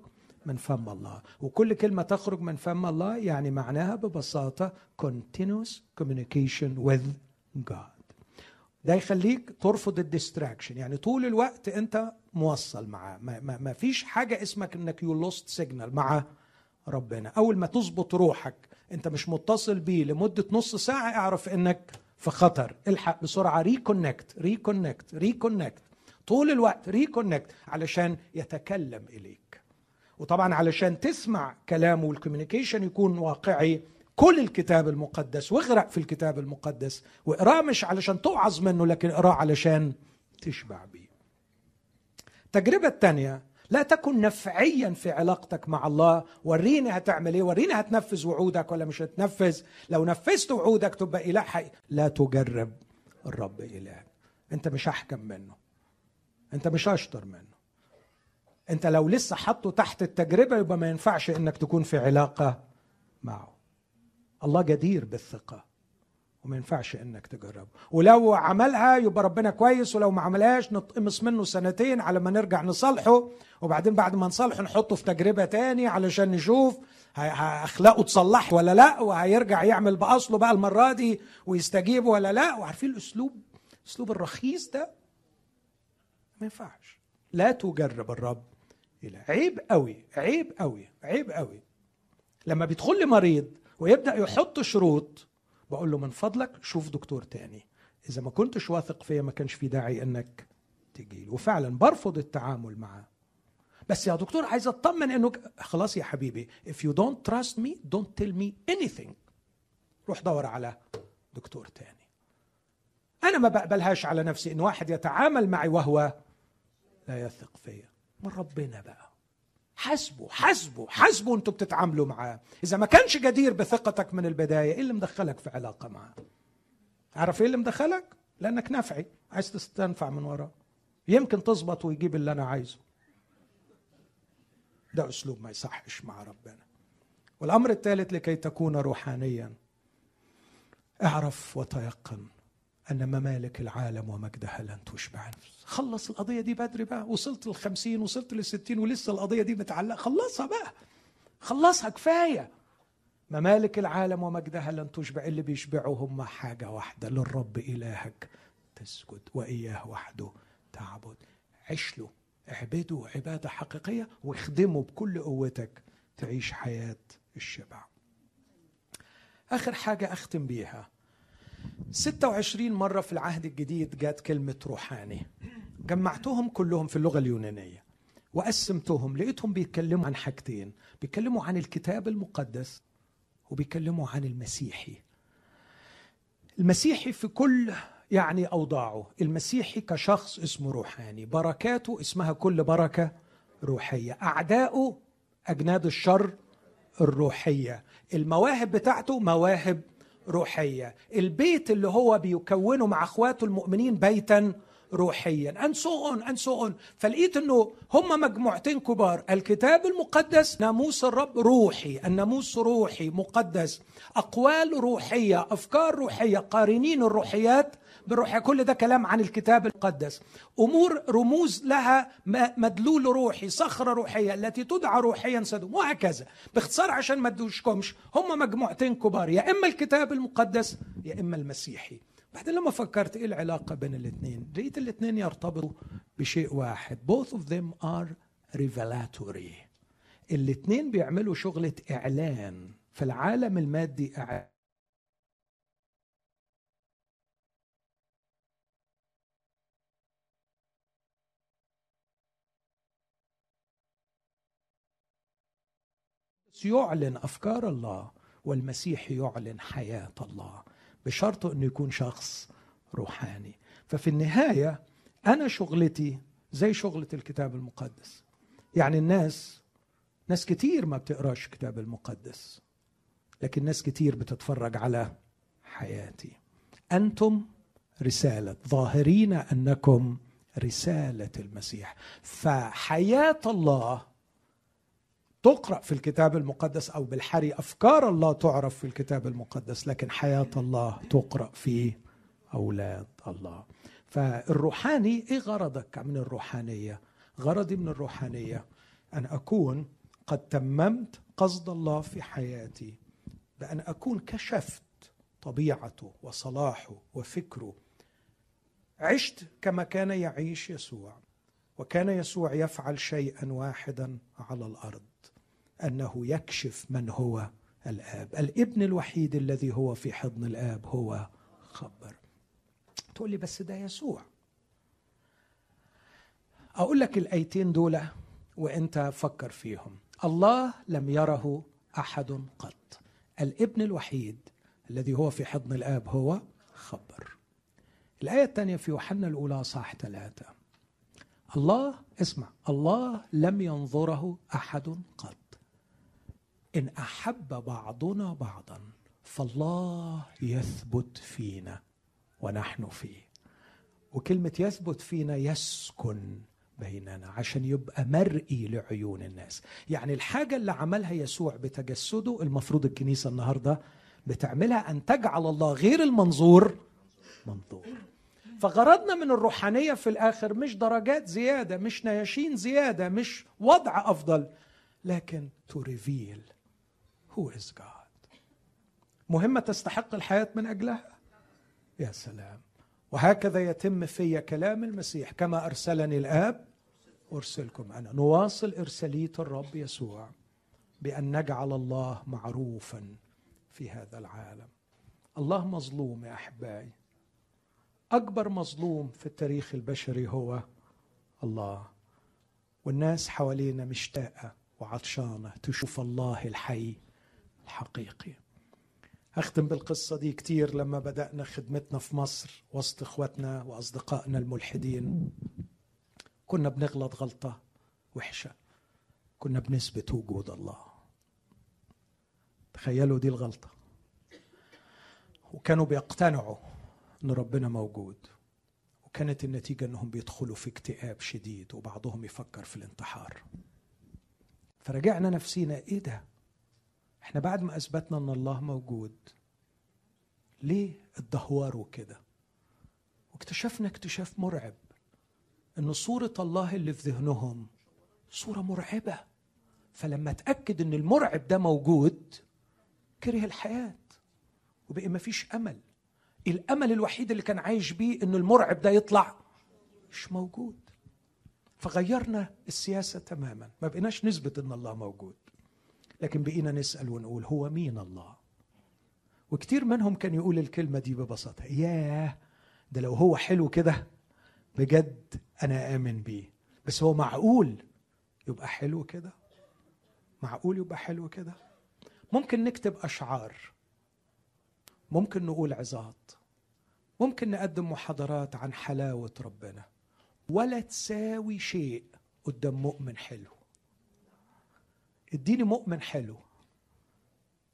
من فم الله. وكل كلمة تخرج من فم الله يعني معناها ببساطة continuous communication with God. ده يخليك ترفض ال distraction. يعني طول الوقت انت موصل معاه. ما, ما, ما فيش حاجة اسمك انك you lost signal مع ربنا. أول ما تظبط روحك انت مش متصل بيه لمدة نص ساعة اعرف انك في خطر. الحق بسرعة. reconnect reconnect reconnect طول الوقت reconnect علشان يتكلم إليك. وطبعا علشان تسمع كلامه والكوميونيكيشن يكون واقعي كل الكتاب المقدس واغرق في الكتاب المقدس واقراه مش علشان توعظ منه لكن اقراه علشان تشبع بيه. التجربة الثانية لا تكن نفعيا في علاقتك مع الله. وريني هتعمل إيه وريني هتنفذ وعودك ولا مش هتنفذ. لو نفذت وعودك تبقى إله حي لا تجرب الرب الهك أنت مش أحكم منه. أنت مش أشطر منه. أنت لو لسه حطه تحت التجربة يبقى ما ينفعش إنك تكون في علاقة معه. الله جدير بالثقة. وما ينفعش إنك تجربه. ولو عملها يبقى ربنا كويس ولو ما عملهاش نتقمص منه سنتين على ما نرجع نصالحه وبعدين بعد ما نصالحه نحطه في تجربة تاني علشان نشوف اخلاقه تصلح ولا لأ وهيرجع يعمل بأصله بقى المرة دي ويستجيب ولا لأ. وعارفين الأسلوب؟ الأسلوب الرخيص ده ما ينفعش. لا تجرب الرب إله عيب قوي عيب قوي عيب قوي لما بيدخل لي مريض ويبدأ يحط شروط. بقول له من فضلك شوف دكتور تاني. إذا ما كنتش واثق فيا ما كانش في داعي إنك تجي وفعلا برفض التعامل معاه بس يا دكتور عايز أطمن إنه خلاص يا حبيبي if you don't trust me don't tell me anything. روح دور على دكتور تاني. أنا ما بقبلهاش على نفسي إن واحد يتعامل معي وهو لا يثق فيا. من ربنا بقى. حاسبه حاسبه حاسبه أنتوا بتتعاملوا معاه. إذا ما كانش جدير بثقتك من البداية إيه اللي مدخلك في علاقة معاه؟ عارف إيه اللي مدخلك؟ لأنك نفعي عايز تستنفع من وراه. يمكن تظبط ويجيب اللي أنا عايزه. ده أسلوب ما يصحش مع ربنا. والأمر الثالث لكي تكون روحانيا. اعرف وتيقن. أن ممالك العالم ومجدها لن تشبع. خلص القضية دي بدري بقى. وصلت للخمسين وصلت للستين ولسه القضية دي متعلقة. خلصها بقى. خلصها كفاية. ممالك العالم ومجدها لن تشبع. اللي بيشبعوا هم حاجة واحدة. للرب إلهك. تسجد وإياه وحده تعبد. عش له اعبده عبادة حقيقية. واخدمه بكل قوتك. تعيش حياة الشبع. آخر حاجة أختم بيها. 26 مرة في العهد الجديد جات كلمة روحاني. جمعتهم كلهم في اللغة اليونانية وقسمتهم. لقيتهم بيتكلموا عن حاجتين. بيتكلموا عن الكتاب المقدس وبيتكلموا عن المسيحي. المسيحي في كل يعني أوضاعه. المسيحي كشخص اسمه روحاني. بركاته اسمها كل بركة روحية. أعداؤه أجناد الشر الروحية. المواهب بتاعته مواهب روحية. البيت اللي هو بيكونه مع أخواته المؤمنين بيتا روحيا. ان سو سو فلقيت إنه هم مجموعتين كبار. الكتاب المقدس ناموس الرب روحي. الناموس روحي مقدس. أقوال روحية أفكار روحية قارنين الروحيات بالروحية كل ده كلام عن الكتاب المقدس أمور رموز لها مدلول روحي صخرة روحية التي تدعى روحيا سدوم وهكذا. باختصار عشان ما تدوشكمش هم مجموعتين كبار يا إما الكتاب المقدس يا إما المسيحي. بعدين لما فكرت إيه العلاقة بين الاثنين؟ لقيت الاثنين يرتبطوا بشيء واحد. Both of them are revelatory. الاثنين بيعملوا شغلة إعلان في العالم المادي يعلن أفكار الله والمسيح يعلن حياة الله بشرط انه يكون شخص روحاني. ففي النهاية أنا شغلتي زي شغلة الكتاب المقدس. يعني الناس ناس كتير ما بتقراش الكتاب المقدس لكن ناس كتير بتتفرج على حياتي. أنتم رسالة ظاهرين أنكم رسالة المسيح. فحياة الله تقرأ في الكتاب المقدس أو بالحري افكار الله تعرف في الكتاب المقدس لكن حياة الله تقرأ في أولاد الله. فالروحاني إيه غرضك من الروحانية؟ غرضي من الروحانية أن أكون قد تممت قصد الله في حياتي بأن أكون كشفت طبيعته وصلاحه وفكره عشت كما كان يعيش يسوع. وكان يسوع يفعل شيئا واحدا على الأرض أنه يكشف من هو الآب. الابن الوحيد الذي هو في حضن الآب هو خبر. تقول لي بس ده يسوع. أقول لك الآيتين دول وأنت فكر فيهم. الله لم يره أحد قط. الابن الوحيد الذي هو في حضن الآب هو خبر. الآية الثانية في يوحنا الأولى صح ثلاثة. الله اسمع الله لم ينظره أحد قط. إن أحب بعضنا بعضا فالله يثبت فينا ونحن فيه. وكلمة يثبت فينا يسكن بيننا عشان يبقى مرئي لعيون الناس. يعني الحاجة اللي عملها يسوع بتجسده المفروض الكنيسة النهاردة بتعملها أن تجعل الله غير المنظور منظور. فغرضنا من الروحانية في الآخر مش درجات زيادة مش نياشين زيادة مش وضع أفضل لكن to reveal who is God. مهمة تستحق الحياة من أجلها؟ يا سلام. وهكذا يتم في كلام المسيح كما أرسلني الآب أرسلكم أنا. نواصل إرسالية الرب يسوع بأن نجعل الله معروفا في هذا العالم. الله مظلوم يا أحبائي. أكبر مظلوم في التاريخ البشري هو الله. والناس حوالينا مشتاقة وعطشانة تشوف الله الحي الحقيقي. أختم بالقصة دي كتير لما بدأنا خدمتنا في مصر وسط إخواتنا وأصدقائنا الملحدين. كنا بنغلط غلطة وحشة. كنا بنثبت وجود الله. تخيلوا دي الغلطة. وكانوا بيقتنعوا إن ربنا موجود. وكانت النتيجة إنهم بيدخلوا في اكتئاب شديد وبعضهم يفكر في الانتحار. فرجعنا نفسينا إيه ده؟ إحنا بعد ما أثبتنا إن الله موجود ليه اتدهوروا كده واكتشفنا اكتشاف مرعب إن صورة الله اللي في ذهنهم صورة مرعبة. فلما اتأكد إن المرعب ده موجود كره الحياة وبقي ما فيش أمل. الأمل الوحيد اللي كان عايش بيه ان المرعب ده يطلع مش موجود. فغيرنا السياسة تماما. ما بقيناش نثبت إن الله موجود. لكن بقينا نسأل ونقول هو مين الله؟ وكتير منهم كان يقول الكلمة دي ببساطة. ياه ده لو هو حلو كده بجد أنا آمن بيه. بس هو معقول يبقى حلو كده؟ معقول يبقى حلو كده؟ ممكن نكتب أشعار. ممكن نقول عظات. ممكن نقدم محاضرات عن حلاوة ربنا. ولا تساوي شيء قدام مؤمن حلو. اديني مؤمن حلو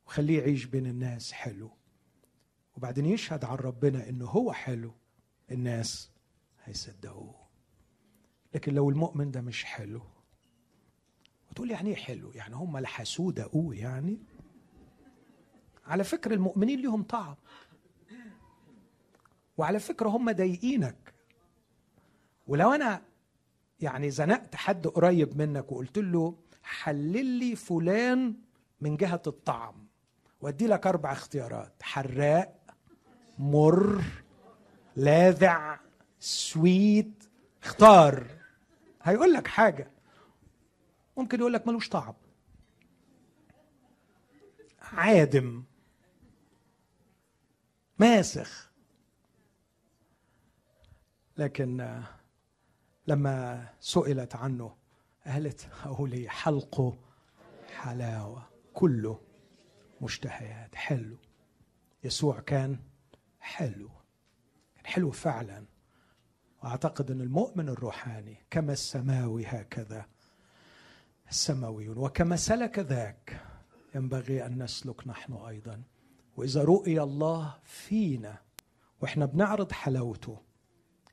وخليه يعيش بين الناس حلو. وبعدين يشهد عن ربنا إنه هو حلو. الناس هيصدقوه. لكن لو المؤمن ده مش حلو وتقول يعني إيه حلو؟ يعني هم لحسوه دقوه يعني؟ على فكرة المؤمنين ليهم طعم. وعلى فكرة هم ضايقينك. ولو أنا يعني زنقت حد قريب منك وقلت له حلل لي فلان من جهة الطعم وأدي لك أربع اختيارات حراق مر لاذع سويت. اختار. هيقول لك حاجة. ممكن يقول لك ملوش طعم. عادم. ماسخ. لكن لما سئلت عنه قالت أقول حلقه حلاوة. كله مشتهيات. حلو. يسوع كان حلو. كان حلو فعلا. واعتقد أن المؤمن الروحاني كما السماوي هكذا. السماويون. وكما سلك ذاك ينبغي أن نسلك نحن أيضا. وإذا رؤي الله فينا وإحنا بنعرض حلاوته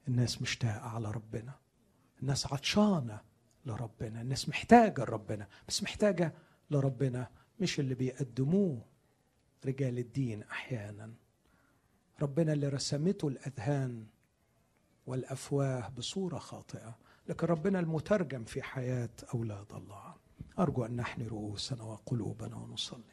الناس مشتاقة على ربنا الناس عطشانة لربنا الناس محتاجة لربنا بس محتاجة لربنا مش اللي بيقدموه رجال الدين أحيانا. ربنا اللي رسمته الأذهان والأفواه بصورة خاطئة لكن ربنا المترجم في حياة أولاد الله. أرجو أن نحن رؤوسنا وقلوبنا ونصلي.